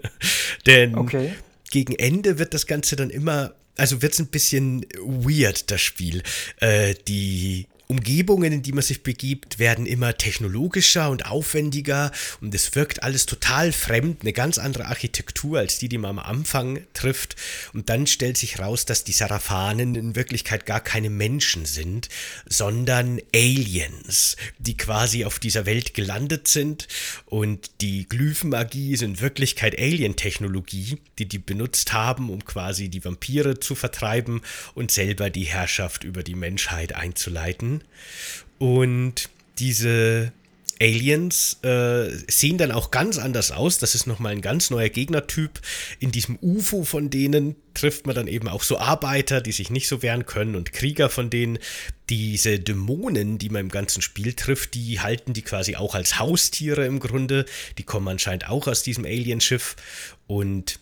Denn okay. gegen Ende wird das Ganze dann immer also wird es ein bisschen weird, das Spiel. Äh, die Umgebungen, in die man sich begibt, werden immer technologischer und aufwendiger und es wirkt alles total fremd, eine ganz andere Architektur als die, die man am Anfang trifft. Und dann stellt sich raus, dass die Sarafanen in Wirklichkeit gar keine Menschen sind, sondern Aliens, die quasi auf dieser Welt gelandet sind und die Glyphenmagie ist in Wirklichkeit Alien-Technologie, die die benutzt haben, um quasi die Vampire zu vertreiben und selber die Herrschaft über die Menschheit einzuleiten. Und diese Aliens äh, sehen dann auch ganz anders aus. Das ist nochmal ein ganz neuer Gegnertyp. In diesem UFO von denen trifft man dann eben auch so Arbeiter, die sich nicht so wehren können und Krieger von denen. Diese Dämonen, die man im ganzen Spiel trifft, die halten die quasi auch als Haustiere im Grunde. Die kommen anscheinend auch aus diesem Alienschiff und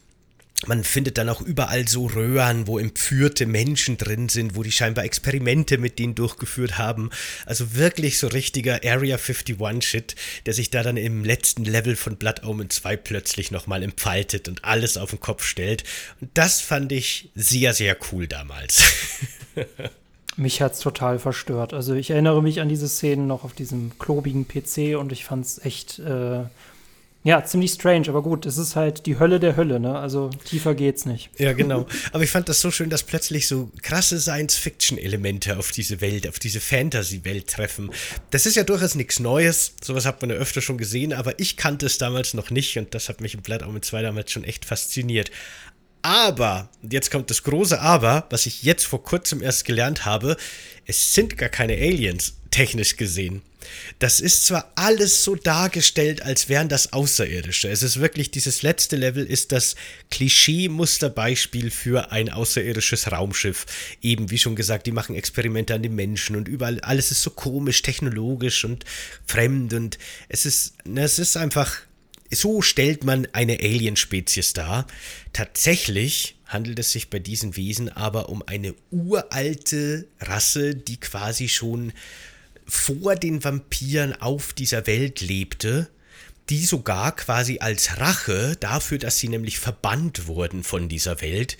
man findet dann auch überall so Röhren, wo entführte Menschen drin sind, wo die scheinbar Experimente mit denen durchgeführt haben. Also wirklich so richtiger Area 51-Shit, der sich da dann im letzten Level von Blood Omen 2 plötzlich nochmal entfaltet und alles auf den Kopf stellt. Und das fand ich sehr, sehr cool damals. Mich hat's total verstört. Also ich erinnere mich an diese Szenen noch auf diesem klobigen PC und ich fand's echt äh, ja, ziemlich strange, aber gut, es ist halt die Hölle der Hölle, ne? Also tiefer geht's nicht. Ja, genau. Aber ich fand das so schön, dass plötzlich so krasse Science-Fiction-Elemente auf diese Welt, auf diese Fantasy-Welt treffen. Das ist ja durchaus nichts Neues. Sowas hat man ja öfter schon gesehen, aber ich kannte es damals noch nicht und das hat mich im Blood Omen 2 damals schon echt fasziniert. Aber, jetzt kommt das große Aber, was ich jetzt vor kurzem erst gelernt habe, es sind gar keine Aliens, technisch gesehen. Das ist zwar alles so dargestellt, als wären das Außerirdische. Es ist wirklich, dieses letzte Level ist das Klischee-Musterbeispiel für ein außerirdisches Raumschiff. Eben, wie schon gesagt, die machen Experimente an den Menschen und überall, alles ist so komisch, technologisch und fremd und es ist, es ist einfach, so stellt man eine Alienspezies dar. Tatsächlich handelt es sich bei diesen Wesen aber um eine uralte Rasse, die quasi schon vor den Vampiren auf dieser Welt lebte, die sogar quasi als Rache dafür, dass sie nämlich verbannt wurden von dieser Welt,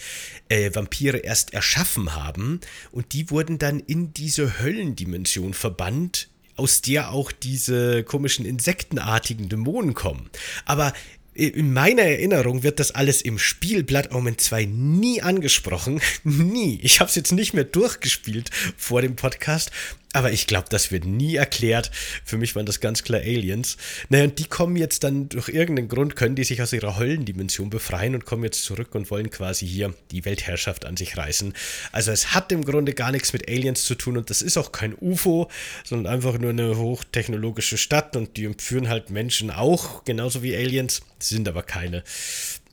äh, Vampire erst erschaffen haben und die wurden dann in diese Höllendimension verbannt, aus der auch diese komischen insektenartigen Dämonen kommen. Aber in meiner Erinnerung wird das alles im Spiel Blood Omen 2 nie angesprochen. nie. Ich habe es jetzt nicht mehr durchgespielt vor dem Podcast aber ich glaube, das wird nie erklärt. Für mich waren das ganz klar Aliens. Naja, und die kommen jetzt dann durch irgendeinen Grund, können die sich aus ihrer Höllendimension befreien und kommen jetzt zurück und wollen quasi hier die Weltherrschaft an sich reißen. Also es hat im Grunde gar nichts mit Aliens zu tun und das ist auch kein UFO, sondern einfach nur eine hochtechnologische Stadt und die entführen halt Menschen auch, genauso wie Aliens, sind aber keine.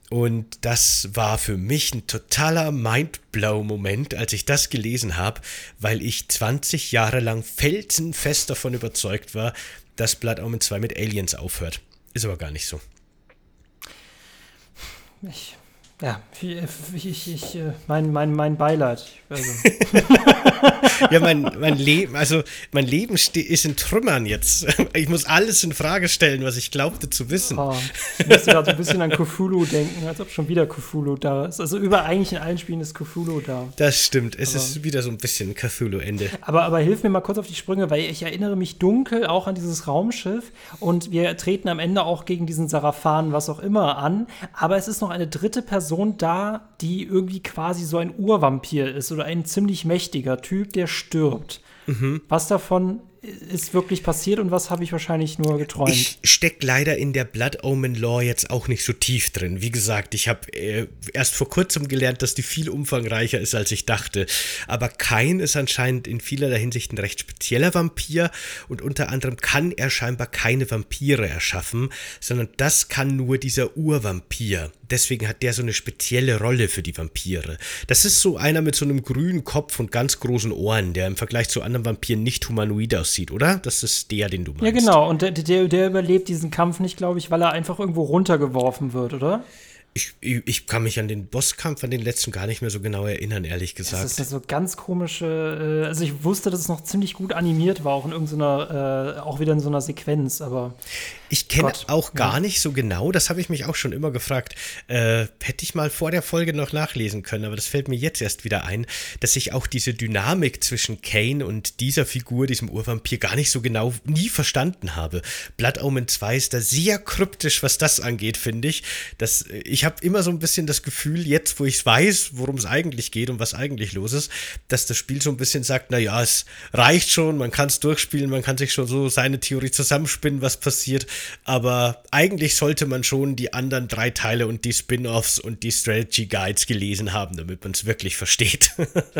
Und das war für mich ein totaler Mindblow-Moment, als ich das gelesen habe, weil ich 20 Jahre lang felsenfest davon überzeugt war, dass Blood Omen 2 mit Aliens aufhört. Ist aber gar nicht so. Ich ja, ich, ich, ich äh, mein, mein, mein Beileid. Also. ja, mein, mein Leben, also mein Leben ist in Trümmern jetzt. Ich muss alles in Frage stellen, was ich glaubte zu wissen. Oh, ich musste gerade so ein bisschen an Cthulhu denken, als ob schon wieder Cthulhu da ist. Also über eigentlich in allen Spielen ist Cthulhu da. Das stimmt, es aber, ist wieder so ein bisschen Cthulhu-Ende. Aber, aber hilf mir mal kurz auf die Sprünge, weil ich erinnere mich dunkel auch an dieses Raumschiff und wir treten am Ende auch gegen diesen Sarafan, was auch immer, an. Aber es ist noch eine dritte Person Person da, die irgendwie quasi so ein Urvampir ist oder ein ziemlich mächtiger Typ, der stirbt. Mhm. Was davon ist wirklich passiert und was habe ich wahrscheinlich nur geträumt? Ich steck leider in der Blood Omen Lore jetzt auch nicht so tief drin. Wie gesagt, ich habe äh, erst vor kurzem gelernt, dass die viel umfangreicher ist, als ich dachte. Aber Kain ist anscheinend in vielerlei Hinsicht ein recht spezieller Vampir und unter anderem kann er scheinbar keine Vampire erschaffen, sondern das kann nur dieser Urvampir. Deswegen hat der so eine spezielle Rolle für die Vampire. Das ist so einer mit so einem grünen Kopf und ganz großen Ohren, der im Vergleich zu anderen Vampiren nicht humanoid aussieht, oder? Das ist der, den du meinst. Ja, genau. Und der, der, der überlebt diesen Kampf nicht, glaube ich, weil er einfach irgendwo runtergeworfen wird, oder? Ich, ich, kann mich an den Bosskampf, an den letzten gar nicht mehr so genau erinnern, ehrlich gesagt. Das ist ja so ganz komische, äh, also ich wusste, dass es noch ziemlich gut animiert war, auch in irgendeiner, äh, auch wieder in so einer Sequenz, aber. Ich kenne auch gar ja. nicht so genau, das habe ich mich auch schon immer gefragt. Äh, hätte ich mal vor der Folge noch nachlesen können, aber das fällt mir jetzt erst wieder ein, dass ich auch diese Dynamik zwischen Kane und dieser Figur, diesem Urvampir, gar nicht so genau nie verstanden habe. Blood Omen 2 ist da sehr kryptisch, was das angeht, finde ich. Das, äh, ich habe immer so ein bisschen das Gefühl, jetzt wo ich weiß, worum es eigentlich geht und was eigentlich los ist, dass das Spiel so ein bisschen sagt, naja, es reicht schon, man kann es durchspielen, man kann sich schon so seine Theorie zusammenspinnen, was passiert, aber eigentlich sollte man schon die anderen drei Teile und die Spin-offs und die Strategy Guides gelesen haben, damit man es wirklich versteht.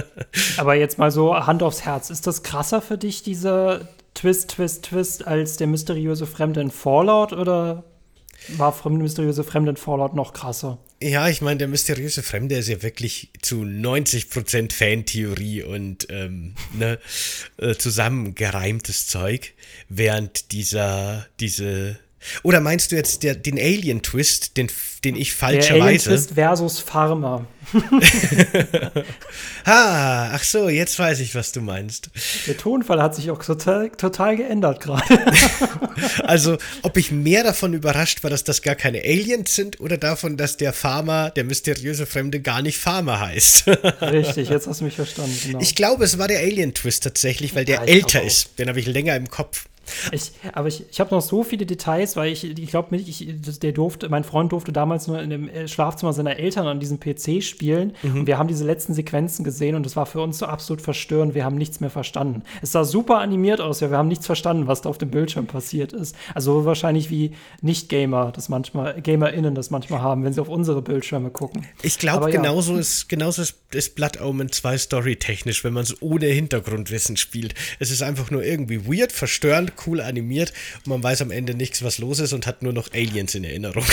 aber jetzt mal so Hand aufs Herz, ist das krasser für dich, dieser Twist, Twist, Twist, als der mysteriöse Fremde in Fallout oder war Fremde, mysteriöse Fremde in Fallout noch krasser. Ja, ich meine, der mysteriöse Fremde ist ja wirklich zu 90% Fantheorie und ähm, ne, äh, zusammengereimtes Zeug, während dieser, diese oder meinst du jetzt der, den Alien-Twist, den, den ich falscherweise. Alien-Twist versus Pharma. ha, ach so, jetzt weiß ich, was du meinst. Der Tonfall hat sich auch total, total geändert gerade. also, ob ich mehr davon überrascht war, dass das gar keine Aliens sind oder davon, dass der Pharma, der mysteriöse Fremde, gar nicht Pharma heißt. Richtig, jetzt hast du mich verstanden. Genau. Ich glaube, es war der Alien-Twist tatsächlich, weil der ja, älter ist. Den habe ich länger im Kopf. Ich, aber ich, ich habe noch so viele Details, weil ich, ich glaube, ich, der durfte, mein Freund durfte damals nur in dem äh, Schlafzimmer seiner Eltern an diesem PC spielen. Mhm. Und wir haben diese letzten Sequenzen gesehen und es war für uns so absolut verstörend. Wir haben nichts mehr verstanden. Es sah super animiert aus, ja, wir haben nichts verstanden, was da auf dem Bildschirm passiert ist. Also wahrscheinlich wie Nicht-Gamer das manchmal, GamerInnen das manchmal haben, wenn sie auf unsere Bildschirme gucken. Ich glaube, genauso, ja. ist, genauso ist, ist Blood Omen 2 storytechnisch, wenn man es ohne Hintergrundwissen spielt. Es ist einfach nur irgendwie weird, verstörend, cool animiert und man weiß am Ende nichts, was los ist und hat nur noch Aliens in Erinnerung.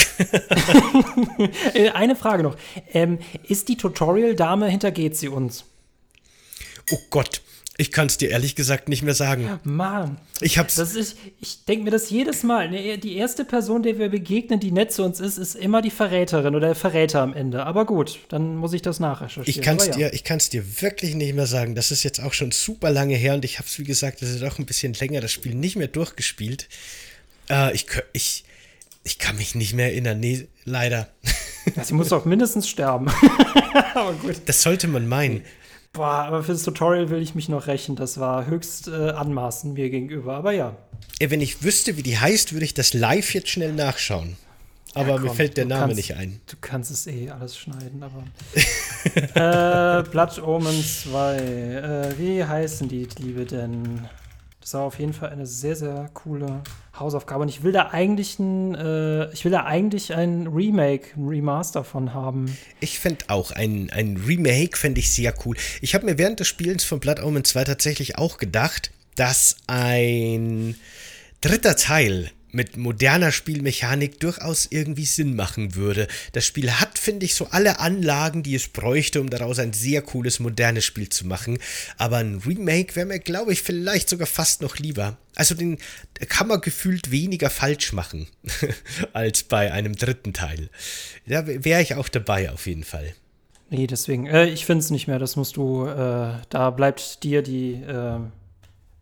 Eine Frage noch. Ähm, ist die Tutorial-Dame, hintergeht sie uns? Oh Gott. Ich kann es dir ehrlich gesagt nicht mehr sagen. Mann. Ich hab's. Das ist, ich denke mir das jedes Mal. Die erste Person, der wir begegnen, die nett zu uns ist, ist immer die Verräterin oder der Verräter am Ende. Aber gut, dann muss ich das nachrecherchieren. Ich kann es ja. dir, dir wirklich nicht mehr sagen. Das ist jetzt auch schon super lange her und ich habe es, wie gesagt, das ist auch ein bisschen länger, das Spiel nicht mehr durchgespielt. Äh, ich, ich, ich kann mich nicht mehr erinnern. Nee, leider. Sie muss doch mindestens sterben. Aber gut. Das sollte man meinen. Boah, aber für das Tutorial will ich mich noch rächen. Das war höchst äh, anmaßend mir gegenüber. Aber ja. ja. Wenn ich wüsste, wie die heißt, würde ich das live jetzt schnell nachschauen. Aber ja, komm, mir fällt der Name kannst, nicht ein. Du kannst es eh alles schneiden, aber. äh, Blood Omen 2. Äh, wie heißen die Liebe denn? Das war auf jeden Fall eine sehr, sehr coole Hausaufgabe. Und ich will da eigentlich ein, äh, ich will da eigentlich ein Remake, ein Remaster von haben. Ich fände auch ein, ein Remake fände ich sehr cool. Ich habe mir während des Spielens von Blood Omen 2 tatsächlich auch gedacht, dass ein dritter Teil mit moderner Spielmechanik durchaus irgendwie Sinn machen würde. Das Spiel hat, finde ich, so alle Anlagen, die es bräuchte, um daraus ein sehr cooles, modernes Spiel zu machen. Aber ein Remake wäre mir, glaube ich, vielleicht sogar fast noch lieber. Also den kann man gefühlt weniger falsch machen als bei einem dritten Teil. Da wäre ich auch dabei auf jeden Fall. Nee, deswegen, äh, ich finde es nicht mehr. Das musst du, äh, da bleibt dir die äh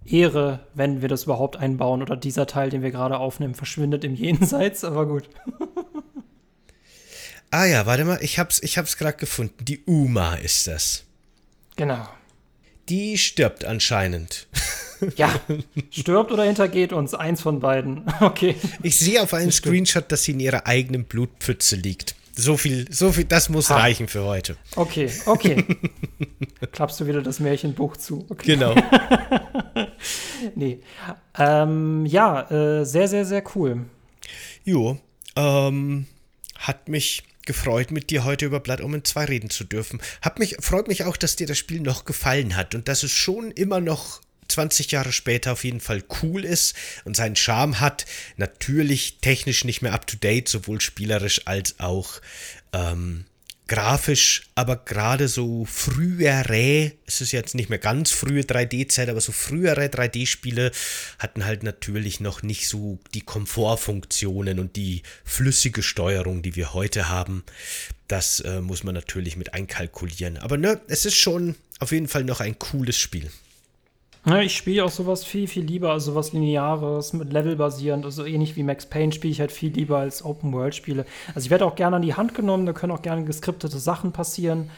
Ehre, wenn wir das überhaupt einbauen oder dieser Teil, den wir gerade aufnehmen, verschwindet im Jenseits, aber gut. ah ja, warte mal, ich hab's, ich hab's gerade gefunden. Die Uma ist das. Genau. Die stirbt anscheinend. Ja, stirbt oder hintergeht uns, eins von beiden. Okay. Ich sehe auf einem Screenshot, dass sie in ihrer eigenen Blutpfütze liegt. So viel, so viel, das muss ha. reichen für heute. Okay, okay. Klappst du wieder das Märchenbuch zu. Okay. Genau. nee. Ähm, ja, äh, sehr, sehr, sehr cool. Jo, ähm, hat mich gefreut, mit dir heute über Blood Omen 2 reden zu dürfen. Hat mich, freut mich auch, dass dir das Spiel noch gefallen hat und dass es schon immer noch 20 Jahre später auf jeden Fall cool ist und seinen Charme hat. Natürlich technisch nicht mehr up to date, sowohl spielerisch als auch ähm, grafisch, aber gerade so frühere, es ist jetzt nicht mehr ganz frühe 3D-Zeit, aber so frühere 3D-Spiele hatten halt natürlich noch nicht so die Komfortfunktionen und die flüssige Steuerung, die wir heute haben. Das äh, muss man natürlich mit einkalkulieren. Aber ne, es ist schon auf jeden Fall noch ein cooles Spiel. Ja, ich spiele auch sowas viel, viel lieber, also sowas Lineares, mit Level basierend, also ähnlich wie Max Payne spiele ich halt viel lieber als Open-World-Spiele. Also ich werde auch gerne an die Hand genommen, da können auch gerne geskriptete Sachen passieren.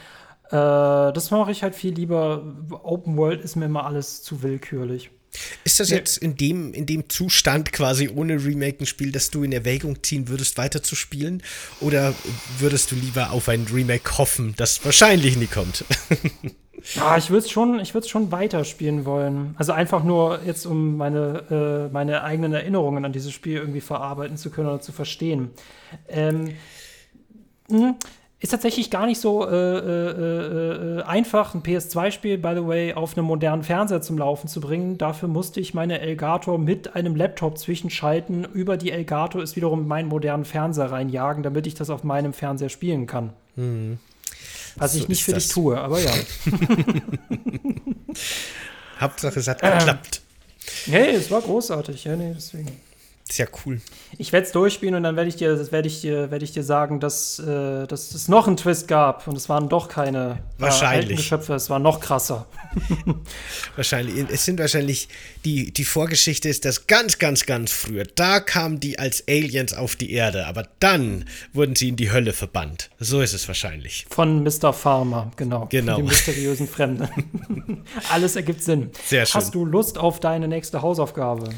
Äh, das mache ich halt viel lieber. Open World ist mir immer alles zu willkürlich. Ist das jetzt in dem, in dem Zustand quasi ohne Remake ein Spiel, das du in Erwägung ziehen würdest, weiter zu spielen? Oder würdest du lieber auf ein Remake hoffen, das wahrscheinlich nie kommt? Ah, ich würde es schon, schon weiterspielen wollen. Also einfach nur jetzt, um meine, äh, meine eigenen Erinnerungen an dieses Spiel irgendwie verarbeiten zu können oder zu verstehen. Ähm, hm, ist tatsächlich gar nicht so äh, äh, äh einfach, ein PS2-Spiel, by the way, auf einem modernen Fernseher zum Laufen zu bringen. Dafür musste ich meine Elgato mit einem Laptop zwischenschalten. Über die Elgato ist wiederum meinen modernen Fernseher reinjagen, damit ich das auf meinem Fernseher spielen kann. Mhm. Was so ich nicht für das. dich tue, aber ja. Hauptsache, es hat geklappt. Hey, es war großartig, ja, nee, deswegen. Sehr cool. Ich werde es durchspielen und dann werde ich dir, werde ich dir, werde ich dir sagen, dass, äh, dass es noch einen Twist gab und es waren doch keine wahrscheinlich. Äh, Geschöpfe, es war noch krasser. wahrscheinlich. Es sind wahrscheinlich die, die Vorgeschichte ist das ganz, ganz, ganz früher. Da kamen die als Aliens auf die Erde, aber dann wurden sie in die Hölle verbannt. So ist es wahrscheinlich. Von Mr. Farmer, genau. Genau. Dem mysteriösen Fremden. Alles ergibt Sinn. Sehr schön. Hast du Lust auf deine nächste Hausaufgabe?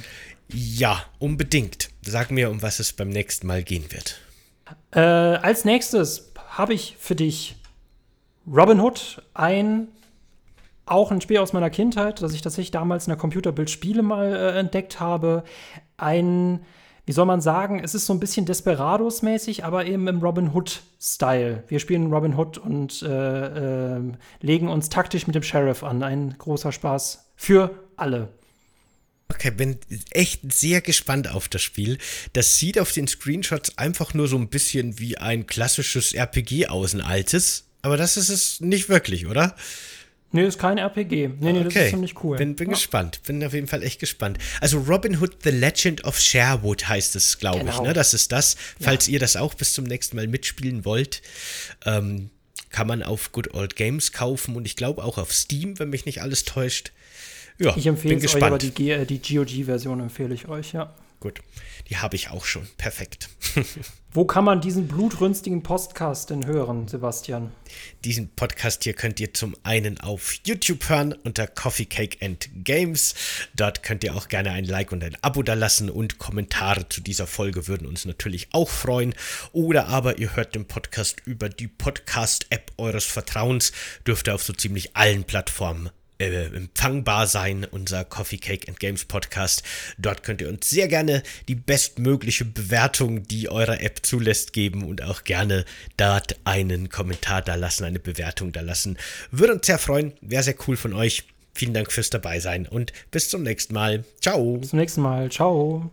Ja, unbedingt. Sag mir, um was es beim nächsten Mal gehen wird. Äh, als nächstes habe ich für dich Robin Hood, ein auch ein Spiel aus meiner Kindheit, das ich tatsächlich damals in der Computerbildspiele mal äh, entdeckt habe. Ein, wie soll man sagen, es ist so ein bisschen Desperados-mäßig, aber eben im Robin Hood-Style. Wir spielen Robin Hood und äh, äh, legen uns taktisch mit dem Sheriff an. Ein großer Spaß für alle. Okay, bin echt sehr gespannt auf das Spiel. Das sieht auf den Screenshots einfach nur so ein bisschen wie ein klassisches RPG aus, ein altes. Aber das ist es nicht wirklich, oder? Nee, ist kein RPG. Nee, nee, okay. das ist ziemlich cool. Bin, bin ja. gespannt. Bin auf jeden Fall echt gespannt. Also Robin Hood The Legend of Sherwood heißt es, glaube genau. ich. Ne? Das ist das. Falls ja. ihr das auch bis zum nächsten Mal mitspielen wollt, ähm, kann man auf Good Old Games kaufen und ich glaube auch auf Steam, wenn mich nicht alles täuscht. Ja, ich empfehle es euch, aber die, die GOG-Version empfehle ich euch, ja. Gut, die habe ich auch schon. Perfekt. Wo kann man diesen blutrünstigen Podcast denn hören, Sebastian? Diesen Podcast hier könnt ihr zum einen auf YouTube hören unter Coffee Cake and Games. Dort könnt ihr auch gerne ein Like und ein Abo da lassen und Kommentare zu dieser Folge würden uns natürlich auch freuen. Oder aber ihr hört den Podcast über die Podcast-App eures Vertrauens. Dürfte auf so ziemlich allen Plattformen äh, empfangbar sein, unser Coffee Cake and Games Podcast. Dort könnt ihr uns sehr gerne die bestmögliche Bewertung, die eure App zulässt, geben und auch gerne dort einen Kommentar da lassen, eine Bewertung da lassen. Würde uns sehr freuen, wäre sehr cool von euch. Vielen Dank fürs dabei sein und bis zum nächsten Mal. Ciao. Bis zum nächsten Mal. Ciao.